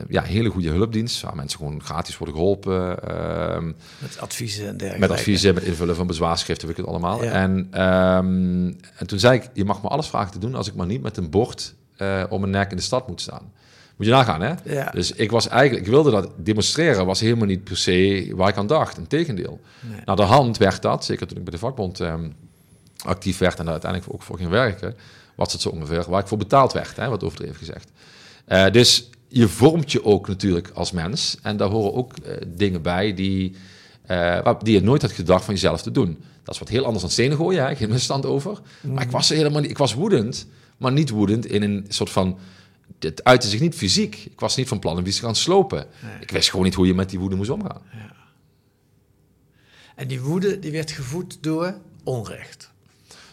ja, hele goede hulpdienst, waar mensen gewoon gratis worden geholpen. Uh, met adviezen en dergelijke. Met adviezen, met invullen van bezwaarschriften, weet ik het allemaal. Ja. En, um, en toen zei ik, je mag me alles vragen te doen als ik maar niet met een bord uh, om mijn nek in de stad moet staan. Moet je nagaan, hè? Ja. Dus ik was eigenlijk, ik wilde dat demonstreren, was helemaal niet per se waar ik aan dacht. Integendeel. Nee. Nou, de hand werd dat, zeker toen ik bij de vakbond um, actief werd en daar uiteindelijk ook voor ging werken, was het zo ongeveer waar ik voor betaald werd, hè, wat overdreven gezegd. Uh, dus je vormt je ook natuurlijk als mens. En daar horen ook uh, dingen bij die, uh, die je nooit had gedacht van jezelf te doen. Dat is wat heel anders dan stenen gooien, hè? geen misstand over. Mm. Maar ik was helemaal niet, ik was woedend, maar niet woedend in een soort van. Het uitte zich niet fysiek. Ik was niet van plan om iets te gaan slopen. Nee. Ik wist gewoon niet hoe je met die woede moest omgaan. Ja. En die woede die werd gevoed door onrecht.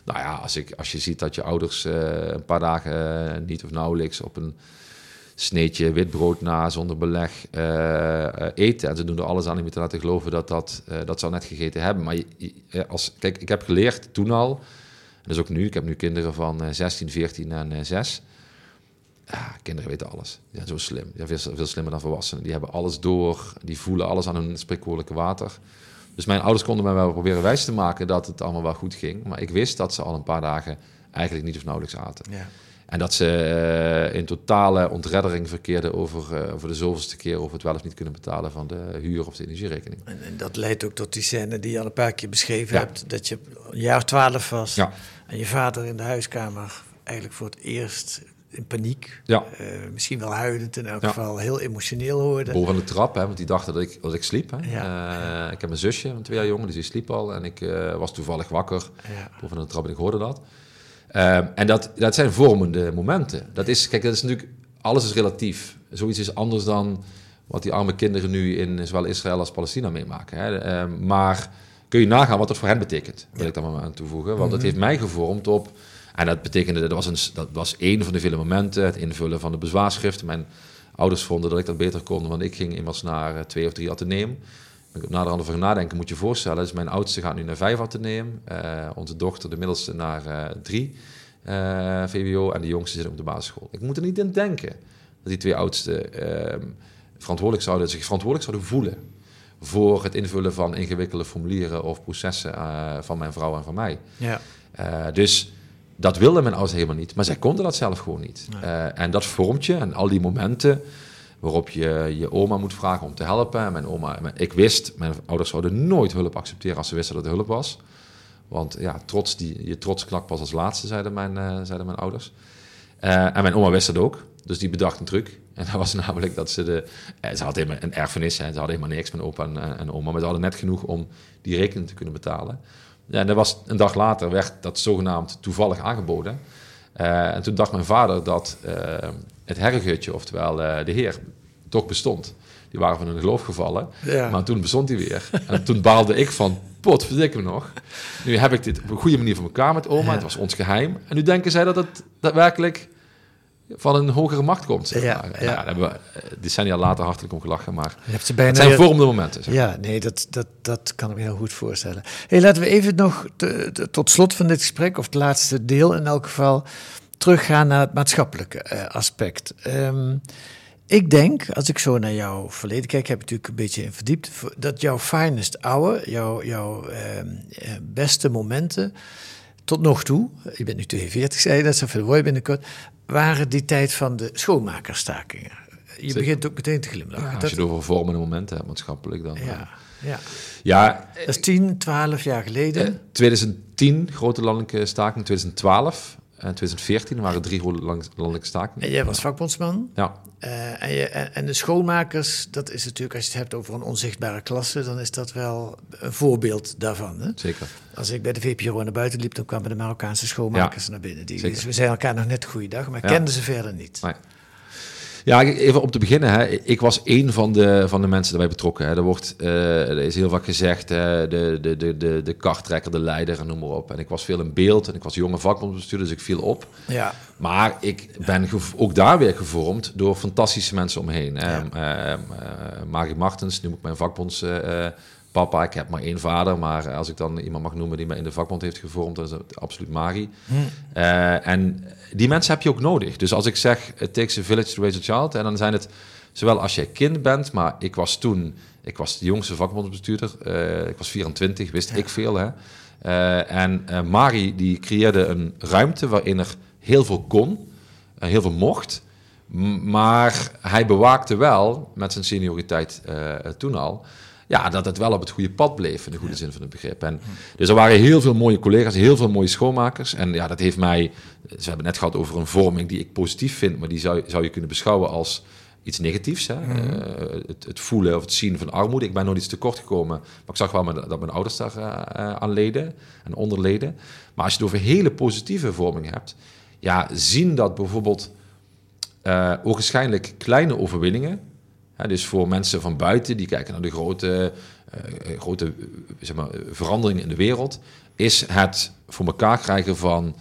Nou ja, als, ik, als je ziet dat je ouders uh, een paar dagen niet of nauwelijks op een sneetje witbrood na zonder beleg uh, eten. En ze doen er alles aan om je te laten geloven dat, dat, uh, dat ze net gegeten hebben. Maar als, kijk, ik heb geleerd toen al, en is ook nu, ik heb nu kinderen van 16, 14 en 6. Ja, kinderen weten alles. Die zo slim. Die veel, veel slimmer dan volwassenen. Die hebben alles door. Die voelen alles aan hun spreekwoordelijke water. Dus mijn ouders konden mij wel proberen wijs te maken dat het allemaal wel goed ging. Maar ik wist dat ze al een paar dagen eigenlijk niet of nauwelijks aten. Ja. En dat ze uh, in totale ontreddering verkeerden over, uh, over de zoveelste keer over het wel of niet kunnen betalen van de huur of de energierekening. En, en dat leidt ook tot die scène die je al een paar keer beschreven ja. hebt, dat je een jaar of twaalf was ja. en je vader in de huiskamer eigenlijk voor het eerst in paniek, ja. uh, misschien wel huilend, in elk geval heel emotioneel hoorde. Boven de trap, hè, want die dachten dat ik, dat ik sliep. Hè. ik heb een zusje, een twee jaar jonger, dus die sliep al en ik was toevallig wakker. Boven de trap en ik hoorde dat. Uh, en dat, dat zijn vormende momenten. Dat is, kijk, dat is natuurlijk, alles is relatief. Zoiets is anders dan wat die arme kinderen nu in zowel Israël als Palestina meemaken. Hè. Uh, maar kun je nagaan wat dat voor hen betekent, wil ik dan maar aan toevoegen. Want mm-hmm. het heeft mij gevormd op, en dat betekende, dat was, een, dat was één van de vele momenten, het invullen van de bezwaarschrift. Mijn ouders vonden dat ik dat beter kon, want ik ging immers naar uh, twee of drie ateneum. Ik heb naderhand over nadenken, moet je je voorstellen. Dus mijn oudste gaat nu naar vijf ateneum. Uh, onze dochter, de middelste, naar uh, drie uh, VWO. En de jongste zit op de basisschool. Ik moet er niet in denken dat die twee oudste ehm, verantwoordelijk zouden, zich verantwoordelijk zouden voelen voor het invullen van ingewikkelde formulieren of processen van mijn vrouw en van mij. Ja. dus dat wilden mijn ouders helemaal niet, maar zij konden dat zelf gewoon niet. en dat vormt je en al die momenten waarop je je oma moet vragen om te helpen. Mijn oma, ik wist, mijn ouders zouden nooit hulp accepteren als ze wisten dat er hulp was. Want ja, trots die, je trots knakt pas als laatste, zeiden mijn, uh, zeiden mijn ouders. Uh, en mijn oma wist dat ook, dus die bedacht een truc. [laughs] En dat was namelijk dat ze de... Eh, ze had helemaal een erfenis, hè, ze hadden helemaal niks, mijn opa en, en oma. Maar ze hadden net genoeg om die rekening te kunnen betalen. Ja, en dat was, een dag later werd dat zogenaamd toevallig aangeboden. En toen dacht mijn vader dat het herregutje, oftewel de heer, toch bestond. Die waren van hun geloof gevallen. Ja. Maar toen bestond hij weer. En toen baalde ik van, pot, verdik me nog. Nu heb ik dit op een goede manier voor elkaar met oma. Ja. Het was ons geheim. En nu denken zij dat het daadwerkelijk van een hogere macht komt. Zeg ja, maar. ja. Nou, daar hebben we decennia later hartelijk om gelachen. Maar Je hebt ze bijna het zijn weer- vormende momenten. Zeg. Ja, nee, dat, dat, dat kan ik me heel goed voorstellen. Hey, laten we even nog te- te- tot slot van dit gesprek, of het laatste deel in elk geval, teruggaan naar het maatschappelijke eh, aspect. Ehm, ik denk, als ik zo naar jouw verleden kijk, heb ik natuurlijk een beetje in verdiept, dat jouw finest hour, jouw, jouw ehm, eh, beste momenten, tot nog toe, je bent nu 42, zei je dat, zo word je binnenkort, waren die tijd van de schoonmakerstakingen. Je Zeker. begint ook meteen te glimlachen. Ja, als dat, je het over vormende momenten hebt, maatschappelijk, dan... eh, ja, ja. ja Dat is 10, 12 jaar geleden. eh, 2010, grote landelijke staking, 2012 en 2014 waren drie landelijke stakingen. En jij was vakbondsman. Ja, Eh, en, je, en, de schoonmakers, dat is natuurlijk, als je het hebt over een onzichtbare klasse, dan is dat wel een voorbeeld daarvan. Hè? zeker. Als ik bij de VPRO naar buiten liep, dan kwamen de Marokkaanse schoonmakers naar binnen. Die, dus we zeiden elkaar nog net goeiedag, maar Ja. kenden ze verder niet. Nee. Ja, even om te beginnen. Hè. Ik was één van de, van de mensen daarbij betrokken. Hè. Er, wordt, eh, er is heel vaak gezegd, hè, de, de, de, de, de karttrekker, de leider en noem maar op. En ik was veel in beeld en ik was jonge vakbondsbestuurder, dus ik viel op. Ja, Maar ik ben ook daar weer gevormd door fantastische mensen omheen. hè. Ja. Marie Martens, noem ik mijn vakbonds eh, papa. Ik heb maar één vader, maar als ik dan iemand mag noemen die mij in de vakbond heeft gevormd, dan is dat absoluut Marie. Eh, en die mensen heb je ook nodig. Dus als ik zeg, it takes a village to raise a child, en dan zijn het zowel als jij kind bent, maar ik was toen, ik was de jongste vakbondsbestuurder, eh, ik was 24, wist ik veel. Hè? Eh, en Marie die creëerde een ruimte waarin er heel veel kon, heel veel mocht. Maar hij bewaakte wel, met zijn senioriteit toen al, ja, dat het wel op het goede pad bleef, in de goede zin van het begrip. En, dus er waren heel veel mooie collega's, heel veel mooie schoonmakers. En ja, dat heeft mij, ze hebben net gehad over een vorming die ik positief vind, maar die zou, zou je kunnen beschouwen als iets negatiefs. Hè? Eh, het, het voelen of het zien van armoede. Ik ben nooit iets tekort gekomen, maar ik zag wel dat mijn ouders daar eh, eh, aan leden en onderleden. Maar als je het over hele positieve vorming hebt, ja, zien dat bijvoorbeeld eh ogenschijnlijk kleine overwinningen. Dus voor mensen van buiten die kijken naar de grote, eh, grote eh, zeg maar, veranderingen in de wereld, is het voor elkaar krijgen van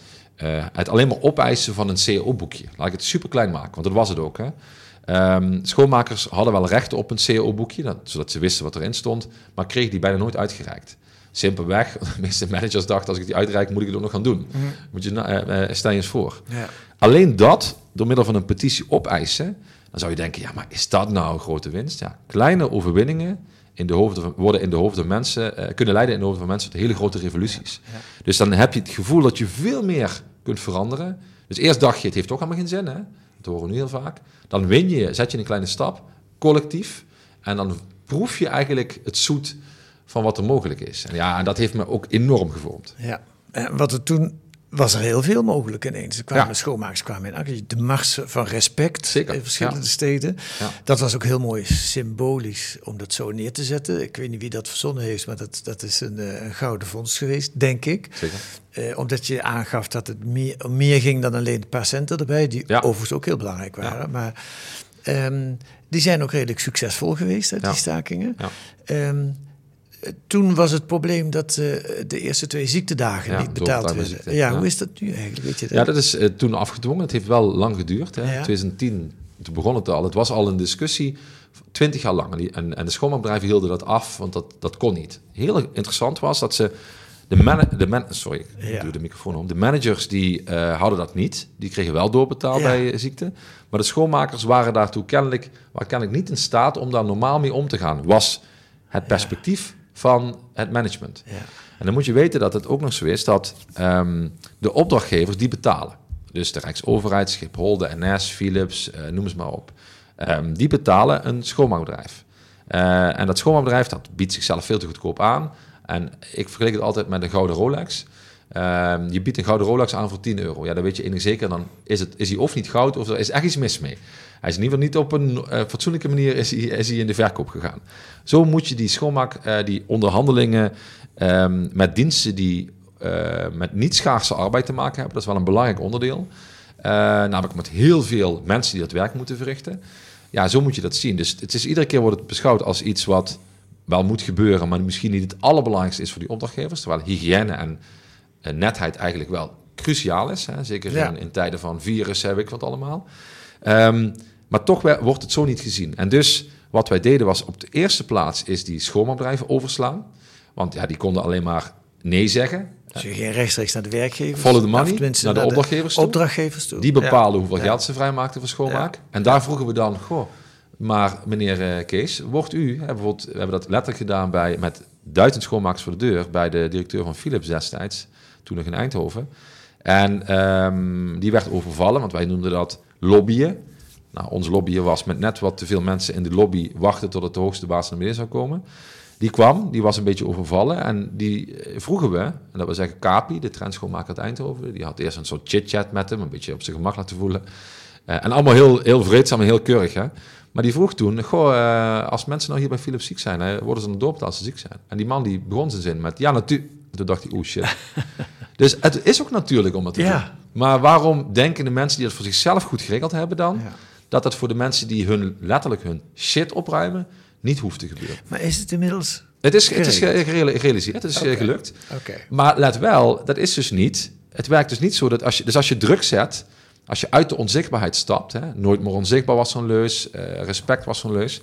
het alleen maar opeisen van een CO-boekje. Laat ik het super klein maken, want dat was het ook. Hè. Ehm, schoonmakers hadden wel recht op een CO-boekje, dat, zodat ze wisten wat erin stond, maar kregen die bijna nooit uitgereikt. Simpelweg, [laughs] de meeste managers dachten, als ik die uitreik, moet ik het ook nog gaan doen. Moet je, stel je eens voor. ja. Alleen dat, door middel van een petitie opeisen, dan zou je denken, ja, maar is dat nou een grote winst? Ja, kleine overwinningen in de hoofden van, worden in de hoofden van mensen, eh, kunnen leiden in de hoofden van mensen tot hele grote revoluties. Dus dan heb je het gevoel dat je veel meer kunt veranderen. Dus eerst dacht je, het heeft toch allemaal geen zin, hè? Dat horen we nu heel vaak. Dan win je, zet je een kleine stap, collectief, en dan proef je eigenlijk het zoet van wat er mogelijk is. En ja, en dat heeft me ook enorm gevormd. Ja, en wat er toen was er heel veel mogelijk ineens. Er kwamen Ja. schoonmakers kwamen in actie. De mars van respect Zeker, in verschillende ja. steden. Ja. Dat was ook heel mooi symbolisch om dat zo neer te zetten. Ik weet niet wie dat verzonnen heeft, maar dat, dat is een, eh, een gouden vondst geweest, denk ik. Zeker. Eh, omdat je aangaf dat het meer, ging dan alleen een paar centen erbij, die overigens ook heel belangrijk waren. Maar ehm, die zijn ook redelijk succesvol geweest die stakingen. Ja. Toen was het probleem dat eh, de eerste twee ziektedagen Ja, niet betaald werden. ja, ja. hoe is dat nu eigenlijk? Weet je dat? Ja, dat is eh, toen afgedwongen. Het heeft wel lang geduurd. Hè. Ja. 2010, toen begon het al. Het was al een discussie, 20 jaar lang. En, en, de schoonmaakbedrijven hielden dat af, want dat, dat kon niet. Heel interessant was dat ze... De, man, de man, sorry, ik doe de microfoon om. De managers die eh, hadden dat niet. Die kregen wel doorbetaald bij ziekte. Maar de schoonmakers waren daartoe kennelijk, waren kennelijk niet in staat om daar normaal mee om te gaan. Was het perspectief van het management. Ja. En dan moet je weten dat het ook nog zo is dat ehm, de opdrachtgevers die betalen. Dus de Rijksoverheid, Schiphol, de NS, Philips, eh, noem eens maar op. Ehm, die betalen een schoonmaakbedrijf. Eh, en dat schoonmaakbedrijf dat biedt zichzelf veel te goedkoop aan. En ik vergelijk het altijd met een gouden Rolex. Ehm, je biedt een gouden Rolex aan voor 10 euro. Ja, dan weet je enige zeker, dan is, het, is hij of niet goud of er is echt iets mis mee. Hij is in ieder geval niet op een eh, fatsoenlijke manier is hij, is hij in de verkoop gegaan. Zo moet je die schoonmaak, eh, die onderhandelingen ehm, met diensten die eh, met niet schaarse arbeid te maken hebben, dat is wel een belangrijk onderdeel. Namelijk met heel veel mensen die dat werk moeten verrichten. Ja, zo moet je dat zien. Dus het is iedere keer wordt het beschouwd als iets wat wel moet gebeuren, maar misschien niet het allerbelangrijkste is voor die opdrachtgevers. Terwijl hygiëne en netheid eigenlijk wel cruciaal is. Hè? Zeker Ja. in, in tijden van virus, heb ik wat allemaal. Ehm, maar toch wordt het zo niet gezien. En dus wat wij deden was op de eerste plaats is die schoonmaakbedrijven overslaan. Want ja, die konden alleen maar nee zeggen. Dus je ging rechtstreeks naar de werkgevers. Follow the money, naar de opdrachtgevers toe. opdrachtgevers toe. Die bepalen Ja. hoeveel Ja. geld ze vrijmaakten voor schoonmaak. En daar vroegen we dan, goh, maar meneer eh, Kees, wordt u, hè, bijvoorbeeld, we hebben dat letterlijk gedaan bij, met duizend schoonmakers voor de deur, bij de directeur van Philips destijds. Toen nog in Eindhoven. En ehm, die werd overvallen, want wij noemden dat lobbyen. Nou, ons lobbyen was met net wat te veel mensen in de lobby wachten tot het de hoogste baas naar beneden zou komen. Die kwam, die was een beetje overvallen en die eh, vroegen we, en dat we zeggen Kapi, de trendschoonmaker uit Eindhoven, die had eerst een soort chit-chat met hem, een beetje op zijn gemak laten voelen. Uh, en allemaal heel, heel vreedzaam en heel keurig, hè. Maar die vroeg toen, goh, uh, als mensen nou hier bij Philips ziek zijn, hè, worden ze dan doorbeeld als ze ziek zijn? En die man die begon zijn zin met, ja, natuurlijk. Toen dacht hij, oeh, shit. [laughs] dus het is ook natuurlijk om het te ja. doen. Maar waarom denken de mensen die het voor zichzelf goed geregeld hebben dan, ja. dat het voor de mensen die hun, letterlijk hun shit opruimen, niet hoeft te gebeuren? Maar is het inmiddels het is, het is gerealiseerd, het is okay. gelukt. Okay. Maar let wel, dat is dus niet. Het werkt dus niet zo dat als je, dus als je druk zet, als je uit de onzichtbaarheid stapt, hè, nooit meer onzichtbaar was zo'n leus, uh, respect was zo'n leus,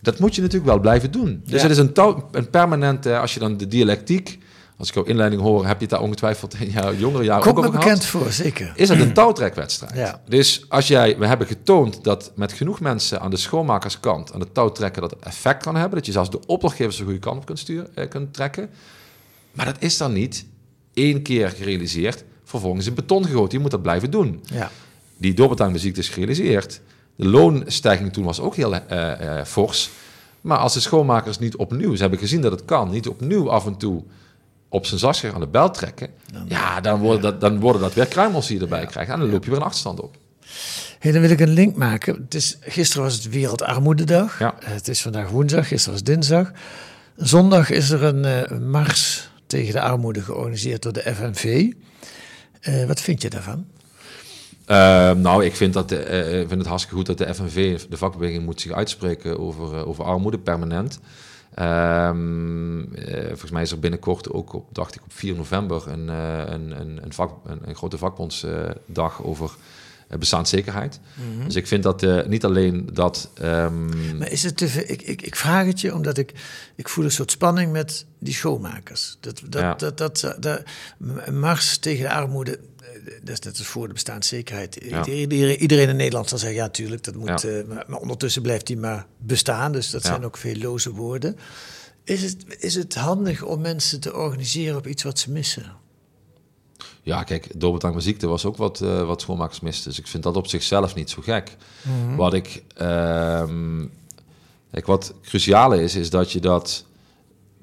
dat moet je natuurlijk wel blijven doen. Dus Ja. het is een, een permanente, als je dan de dialectiek, als ik jouw inleiding hoor, heb je het daar ongetwijfeld in jouw jongere jaren Komt ook over bekend gehad. voor, zeker. Is het een [clears throat] touwtrekwedstrijd? Ja. Dus als jij, we hebben getoond dat met genoeg mensen aan de schoonmakerskant aan de touw trekken, dat effect kan hebben, dat je zelfs de opdrachtgevers de goede kant op kunt, sturen, eh, kunt trekken. Maar dat is dan niet één keer gerealiseerd, vervolgens in beton gegoten. Je moet dat blijvende doen Ja. die doorbetaalmuziek is gerealiseerd. De loonstijging toen was ook heel eh, eh, fors. Maar als de schoonmakers niet opnieuw, ze hebben gezien dat het kan, niet opnieuw af en toe op zijn zakscher aan de bel trekken, ja, dan worden, Dat, dan worden dat weer kruimels die je erbij krijgt. En dan loop je weer een achterstand op. Hey, dan wil ik een link maken. Het is, gisteren was het Wereldarmoededag. Ja. Eh, Het is vandaag woensdag, gisteren was dinsdag. Zondag is er een eh, mars tegen de armoede georganiseerd door de FNV. Eh, wat vind je daarvan? Eh, nou, ik vind, dat de, ik vind het hartstikke goed dat de FNV, de vakbeweging, moet zich uitspreken over, over armoede permanent. Ehm, eh, volgens mij is er binnenkort ook op, dacht ik, op 4 november een, eh, een, een, een, vak, een, grote vakbondsdag over eh, bestaanszekerheid. Dus ik vind dat niet alleen dat. ehm, Maar is het te veel? Ik, ik, ik vraag het je omdat ik, ik voel een soort spanning met die schoonmakers. Dat, dat, Ja. dat, dat, dat, mars tegen de armoede, dat is net als voor de bestaanszekerheid. Ja. Iedereen, iedereen in Nederland zal zeggen, ja, tuurlijk, dat moet. Ja. eh, maar, maar ondertussen blijft die maar bestaan. Dus dat Ja. zijn ook veel loze woorden. Is het, is het handig om mensen te organiseren op iets wat ze missen? Ja, kijk, doorbetaling ziekte was ook wat, eh, wat schoonmakers misten. Dus ik vind dat op zichzelf niet zo gek. Wat ik... ehm, kijk, wat cruciaal is, is dat je dat...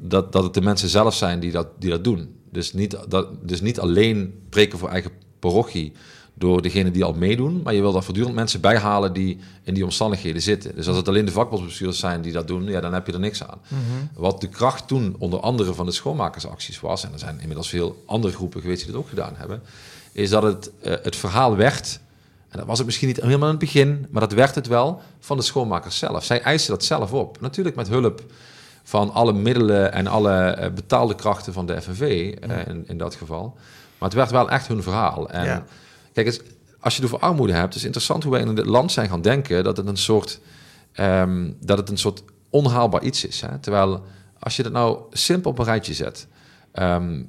Dat, dat het de mensen zelf zijn die dat, die dat doen. Dus niet, dat, dus niet alleen preken voor eigen parochie door degene die al meedoen, maar je wil daar voortdurend mensen bijhalen die in die omstandigheden zitten. Dus als het alleen de vakbondsbestuurders zijn die dat doen, ja, dan heb je er niks aan. Wat de kracht toen onder andere van de schoonmakersacties was, en er zijn inmiddels veel andere groepen geweest die dat ook gedaan hebben, is dat het, eh, het verhaal werd, en dat was het misschien niet helemaal in het begin, maar dat werd het wel van de schoonmakers zelf. Zij eisen dat zelf op. Natuurlijk met hulp van alle middelen en alle eh, betaalde krachten van de FNV eh, in, in dat geval. Maar het werd wel echt hun verhaal. En Ja. kijk, het, als je het over armoede hebt, het is interessant hoe wij in het land zijn gaan denken dat het een soort, ehm, dat het een soort onhaalbaar iets is. Hè? Terwijl als je dat nou simpel op een rijtje zet, ehm,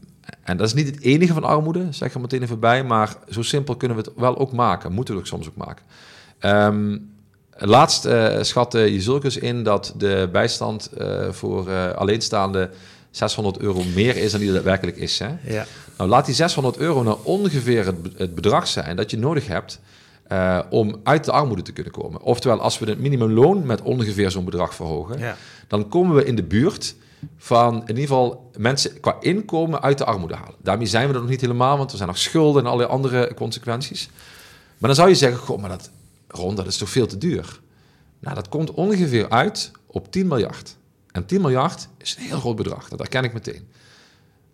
en dat is niet het enige van armoede, zeg ik er meteen even bij, maar zo simpel kunnen we het wel ook maken, moeten we het ook soms ook maken. Ehm, laatst eh, schatte je zulkens in dat de bijstand eh, voor eh, alleenstaande 600 euro meer is dan die daadwerkelijk is. Hè? Ja. Nou, laat die 600 euro nou ongeveer het, be- het bedrag zijn dat je nodig hebt eh, om uit de armoede te kunnen komen. Oftewel, als we het minimumloon met ongeveer zo'n bedrag verhogen, Ja. dan komen we in de buurt van in ieder geval mensen qua inkomen uit de armoede halen. Daarmee zijn we er nog niet helemaal, want er zijn nog schulden en allerlei andere consequenties. Maar dan zou je zeggen, goh, maar dat, Ron, dat is toch veel te duur? Nou, dat komt ongeveer uit op 10 miljard. En 10 miljard is een heel groot bedrag, dat herken ik meteen.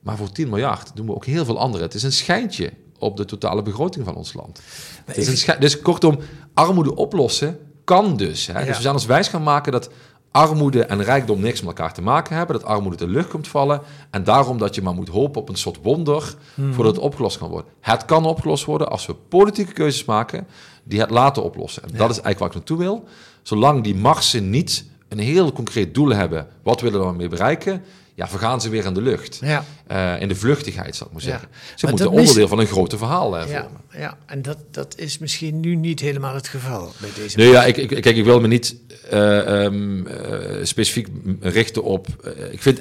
Maar voor 10 miljard doen we ook heel veel andere. Het is een schijntje op de totale begroting van ons land. Het is een schijn- dus kortom, armoede oplossen kan dus. Hè? Ja. Dus we zijn ons wijs gaan maken dat armoede en rijkdom niks met elkaar te maken hebben. Dat armoede de lucht komt vallen. En daarom dat je maar moet hopen op een soort wonder voordat het opgelost kan worden. Het kan opgelost worden als we politieke keuzes maken die het laten oplossen. En dat is eigenlijk waar ik naartoe wil. Zolang die marsen niet een heel concreet doel hebben, wat willen we ermee bereiken? Ja, vergaan ze weer in de lucht. Ja. Eh, in de vluchtigheid, zal ik maar Ja. zeggen. Ze Maar moeten onderdeel van een groter verhaal eh, Ja, vormen. ja, en dat, dat is misschien nu niet helemaal het geval bij deze. Nee, ja, ik, ik, kijk, ik wil me niet eh, ehm, eh, specifiek richten op. ik vind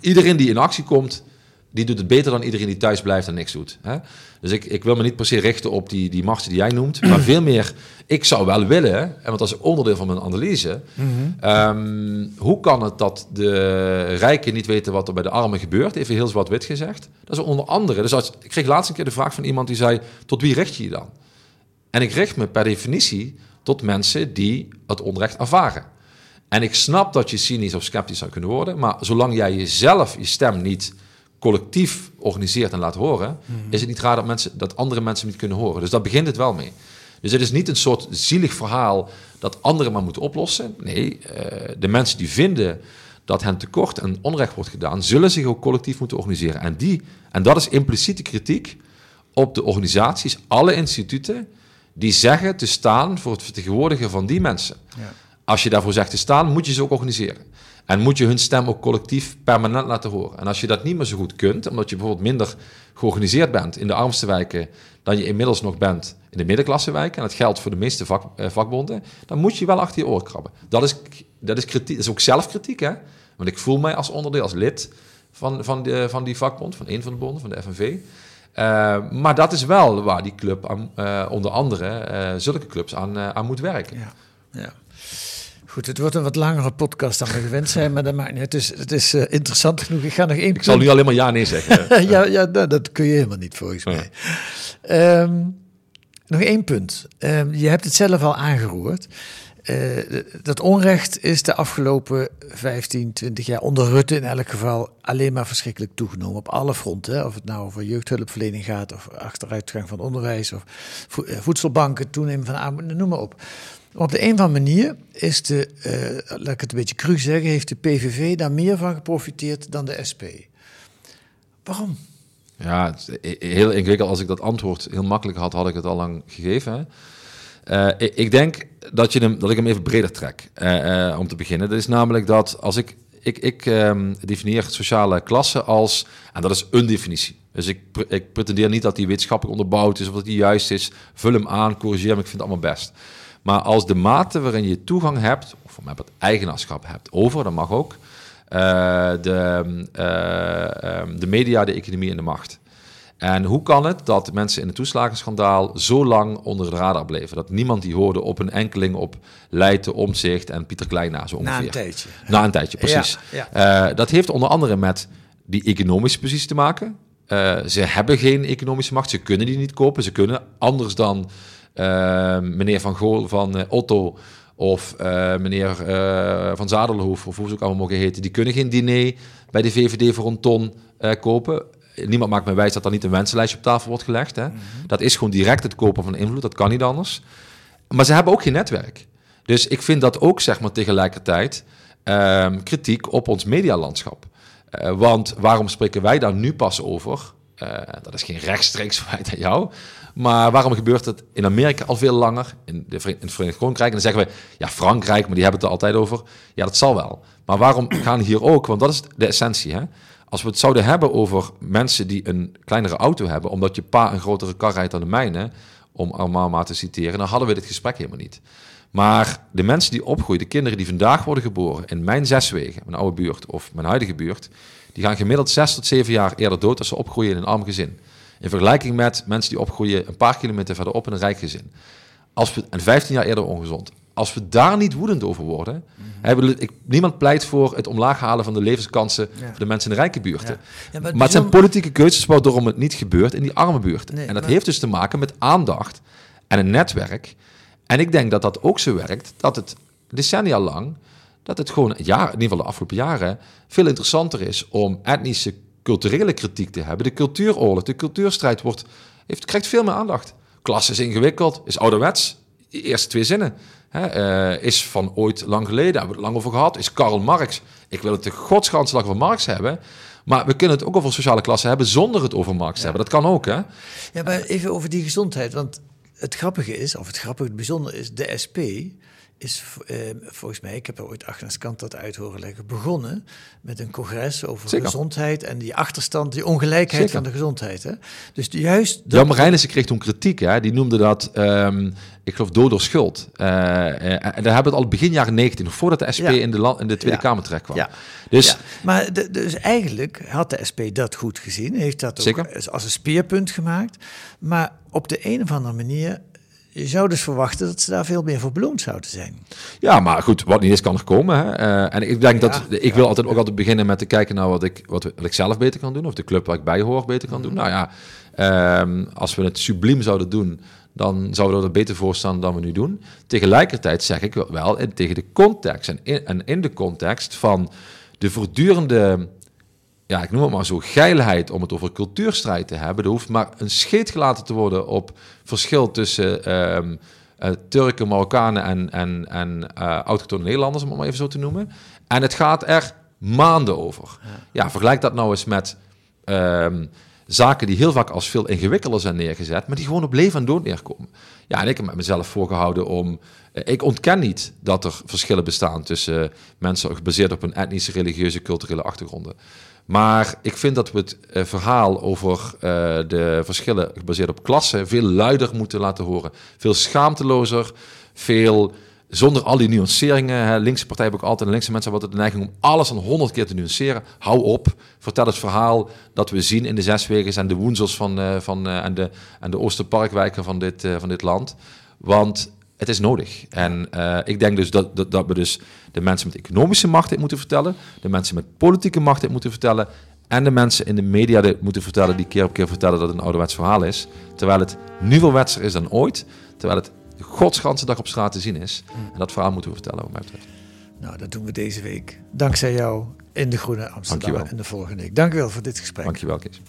iedereen die in actie komt, die doet het beter dan iedereen die thuis blijft en niks doet. Hè? Dus ik, ik wil me niet per se richten op die, die machten die jij noemt, [clears throat] maar veel meer, ik zou wel willen, en want dat is onderdeel van mijn analyse, ehm, hoe kan het dat de rijken niet weten wat er bij de armen gebeurt, even heel zwart-wit gezegd. Dat is onder andere, dus als, ik kreeg laatst een keer de vraag van iemand die zei, tot wie richt je je dan? En ik richt me per definitie tot mensen die het onrecht ervaren. En ik snap dat je cynisch of sceptisch zou kunnen worden, maar zolang jij jezelf je stem niet collectief organiseert en laat horen, mhm. is het niet raar dat, mensen, dat andere mensen niet kunnen horen. Dus daar begint het wel mee. Dus het is niet een soort zielig verhaal dat anderen maar moeten oplossen. Nee, uh, de mensen die vinden dat hen tekort en onrecht wordt gedaan, zullen zich ook collectief moeten organiseren. En, die, en dat is impliciete kritiek op de organisaties, alle instituten, die zeggen te staan voor het vertegenwoordigen van die mensen. Ja. Als je daarvoor zegt te staan, moet je ze ook organiseren. En moet je hun stem ook collectief permanent laten horen. En als je dat niet meer zo goed kunt, omdat je bijvoorbeeld minder georganiseerd bent in de armste wijken dan je inmiddels nog bent in de middenklassewijken, en dat geldt voor de meeste eh, vakbonden, dan moet je wel achter je oren krabben. Dat is, dat is, kritiek, dat is ook zelfkritiek, hè? Want ik voel mij als onderdeel, als lid van, van, de, van die vakbond, van een van de bonden, van de FNV. Uh, maar dat is wel waar die club uh, onder andere zulke clubs aan, aan moet werken. Ja, ja. Goed, het wordt een wat langere podcast dan we gewend zijn, maar dat maakt niet. Het is, het is uh, interessant genoeg. Ik ga nog één. Ik zal nu alleen maar ja nee zeggen. [laughs] ja, ja nou, dat kun je helemaal niet volgens mij. Um, nog één punt. Um, je hebt het zelf al aangeroerd. Uh, dat onrecht is de afgelopen 15, 20 jaar onder Rutte in elk geval alleen maar verschrikkelijk toegenomen. Op alle fronten. Of het nou over jeugdhulpverlening gaat, of achteruitgang van onderwijs, of voedselbanken, toenemen van armoede, noem maar op. Op de een of andere manier is de, uh, laat ik het een beetje cru zeggen, heeft de PVV daar meer van geprofiteerd dan de SP. Waarom? Ja, heel ingewikkeld. Als ik dat antwoord heel makkelijk had, had ik het al lang gegeven. Uh, ik, denk dat, je hem, dat ik hem even breder trek, uh, om te beginnen. Dat is namelijk dat als ik... Ik, ik um, definieer sociale klasse als... En dat is een definitie. Dus ik, ik pretendeer niet dat die wetenschappelijk onderbouwd is... of dat die juist is. Vul hem aan, corrigeer hem. Ik vind het allemaal best. Maar als de mate waarin je toegang hebt, of van het eigenaarschap hebt over, dat mag ook, uh, de, uh, de media, de economie en de macht. En hoe kan het dat mensen in het toeslagenschandaal zo lang onder de radar bleven? Dat niemand die hoorde op een enkeling op Leiden, Omzicht en Pieter Klein na zo ongeveer. Na een tijdje. Na een tijdje, precies. Ja, uh, dat heeft onder andere met die economische positie te maken. Uh, ze hebben geen economische macht, ze kunnen die niet kopen. Ze kunnen anders dan Ehm, meneer Van Gool van uh, Otto of uh, meneer uh, Van Zadelhoef, of hoe ze ook allemaal mogen heten, die kunnen geen diner bij de VVD voor een ton kopen. Niemand maakt mij wijs dat er niet een wensenlijstje op tafel wordt gelegd. Hè? Mhm. Dat is gewoon direct het kopen van invloed, dat kan niet anders. Maar ze hebben ook geen netwerk. Dus ik vind dat ook zeg maar tegelijkertijd ehm, kritiek op ons medialandschap. want waarom spreken wij daar nu pas over? dat is geen rechtstreeks feit aan jou. Maar waarom gebeurt het in Amerika al veel langer, in, de, in het Verenigd Koninkrijk? En dan zeggen we, ja, Frankrijk, maar die hebben het er altijd over. Ja, dat zal wel. Maar waarom [clears throat] gaan hier ook, want dat is de essentie, hè? Als we het zouden hebben over mensen die een kleinere auto hebben, omdat je pa een grotere kar rijdt dan de mijne, om allemaal maar te citeren, dan hadden we dit gesprek helemaal niet. Maar de mensen die opgroeien, de kinderen die vandaag worden geboren in mijn zeswegen, mijn oude buurt of mijn huidige buurt, die gaan gemiddeld zes tot zeven jaar eerder dood als ze opgroeien in een arm gezin. In vergelijking met mensen die opgroeien een paar kilometer verderop in een rijk gezin. Als we, en 15 jaar eerder ongezond. Als we daar niet woedend over worden. Mm ik, niemand pleit voor het omlaag halen van de levenskansen ja. voor de mensen in de rijke buurten. Ja. maar, het zijn politieke keuzes waarom het niet gebeurt in die arme buurten. en dat heeft dus te maken met aandacht en een netwerk. En ik denk dat dat ook zo werkt, dat het decennia lang, dat het gewoon, ja, in ieder geval de afgelopen jaren, veel interessanter is om etnische culturele kritiek te hebben. De cultuuroorlog, de cultuurstrijd wordt, heeft, krijgt veel meer aandacht. Klas is ingewikkeld, is ouderwets. De eerste twee zinnen. Hè, uh, is van ooit lang geleden, hebben we het lang over gehad. Is Karl Marx. Ik wil het de godsganslag van Marx hebben. Maar we kunnen het ook over sociale klasse hebben zonder het over Marx te hebben. Dat kan ook, hè? Ja, maar even over die gezondheid. Want het grappige is, of het grappige, het bijzondere is, de SP is eh, volgens mij, ik heb er ooit Agnes Kant dat uit horen leggen, begonnen met een congres over gezondheid en die achterstand, die ongelijkheid van de gezondheid. Hè? Dus juist... Jan Marijnissen kreeg toen kritiek, hè? die noemde dat, um, ik geloof, dood door schuld. Uh, en daar hebben we het al begin jaren 19, nog voordat de SP in, de land, in de Tweede Kamer terecht kwam. Ja. Dus, maar de, dus eigenlijk had de SP dat goed gezien, heeft dat ook als een speerpunt gemaakt. Maar op de een of andere manier je zou dus verwachten dat ze daar veel meer voor beloond zouden zijn. Ja, maar goed, wat niet is kan er komen. Hè. Uh, en ik denk dat ik wil altijd ook altijd beginnen met te kijken naar wat ik, wat, ik zelf beter kan doen, of de club waar ik bij hoor beter kan doen. Mhm. Nou ja, um, als we het subliem zouden doen, dan zouden we er beter voor staan dan we nu doen. Tegelijkertijd zeg ik wel, in, tegen de context en in, en in de context van de voortdurende ja, ik noem het maar zo, geilheid om het over cultuurstrijd te hebben. Er hoeft maar een scheet gelaten te worden op verschil tussen um, uh, Turken, Marokkanen en, en, en uh, autochtone Nederlanders, om het maar even zo te noemen. En het gaat er maanden over. Ja, vergelijk dat nou eens met um, zaken die heel vaak als veel ingewikkelder zijn neergezet, maar die gewoon op leven en dood neerkomen. Ja, en ik heb mezelf voorgehouden om. Uh, ik ontken niet dat er verschillen bestaan tussen mensen gebaseerd op een etnische, religieuze, culturele achtergronden. Maar ik vind dat we het eh, verhaal over de verschillen gebaseerd op klasse veel luider moeten laten horen. Veel schaamtelozer, veel zonder al die nuanceringen. Hè. Linkse partij hebben ook altijd, linkse mensen hebben altijd de neiging om alles aan honderd keer te nuanceren. Hou op, vertel het verhaal dat we zien in de zeswegens en de woensels van, uh, van, uh, en, de, en de Oosterparkwijken van dit, uh, van dit land. Want het is nodig. En ik denk dus dat, dat, we dus de mensen met economische macht dit moeten vertellen, de mensen met politieke macht dit moeten vertellen en de mensen in de media dit moeten vertellen die keer op keer vertellen dat het een ouderwets verhaal is. Terwijl het nieuwerwetser is dan ooit, terwijl het de godsganse dag op straat te zien is. Mm. En dat verhaal moeten we vertellen wat mij betreft. Nou, dat doen we deze week. Dankzij jou in de Groene Amsterdam en de volgende week. Dank u wel voor dit gesprek. Dankjewel, Kees.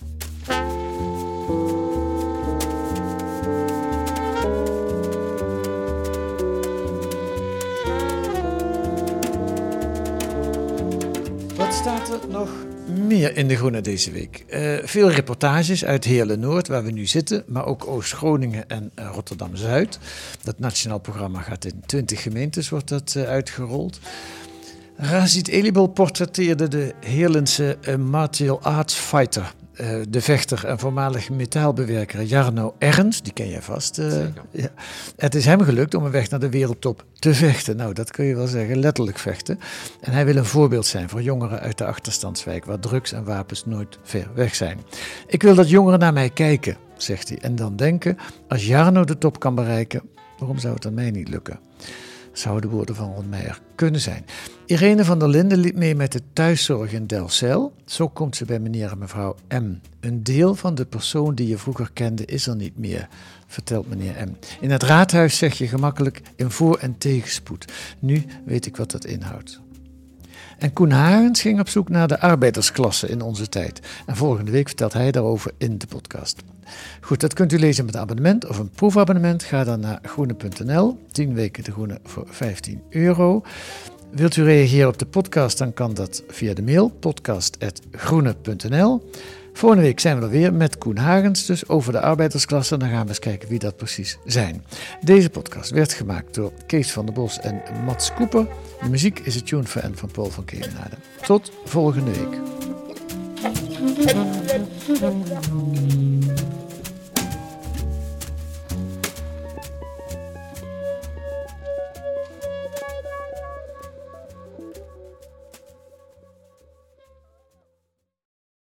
staat er nog meer in de Groene deze week? Uh, veel reportages uit Heerlen Noord, waar we nu zitten, maar ook Oost-Groningen en uh, Rotterdam-Zuid. Dat nationaal programma gaat in 20 gemeentes, wordt dat uh, uitgerold. Razid Elibol portretteerde de Heerlense martial arts fighter uh, de vechter en voormalig metaalbewerker Jarno Ernst, die ken jij vast. Uh, ja. Het is hem gelukt om een weg naar de wereldtop te vechten. Nou, dat kun je wel zeggen, letterlijk vechten. En hij wil een voorbeeld zijn voor jongeren uit de achterstandswijk, waar drugs en wapens nooit ver weg zijn. Ik wil dat jongeren naar mij kijken, zegt hij, en dan denken: als Jarno de top kan bereiken, waarom zou het aan mij niet lukken? zouden de woorden van Ron Meijer kunnen zijn. Irene van der Linden liep mee met de thuiszorg in Delcel. Zo komt ze bij meneer en mevrouw M. Een deel van de persoon die je vroeger kende is er niet meer, vertelt meneer M. In het raadhuis zeg je gemakkelijk in voor- en tegenspoed. Nu weet ik wat dat inhoudt. En Koen Harens ging op zoek naar de arbeidersklasse in onze tijd. En volgende week vertelt hij daarover in de podcast. Goed, dat kunt u lezen met een abonnement of een proefabonnement. Ga dan naar groene.nl. 10 weken de groene voor 15 euro. Wilt u reageren op de podcast, dan kan dat via de mail podcast.groene.nl. Volgende week zijn we er weer met Koen Hagens, dus over de arbeidersklasse. Dan gaan we eens kijken wie dat precies zijn. Deze podcast werd gemaakt door Kees van der Bos en Mats Koeper. De muziek is het Tune for van Paul van Kemenade. Tot volgende week.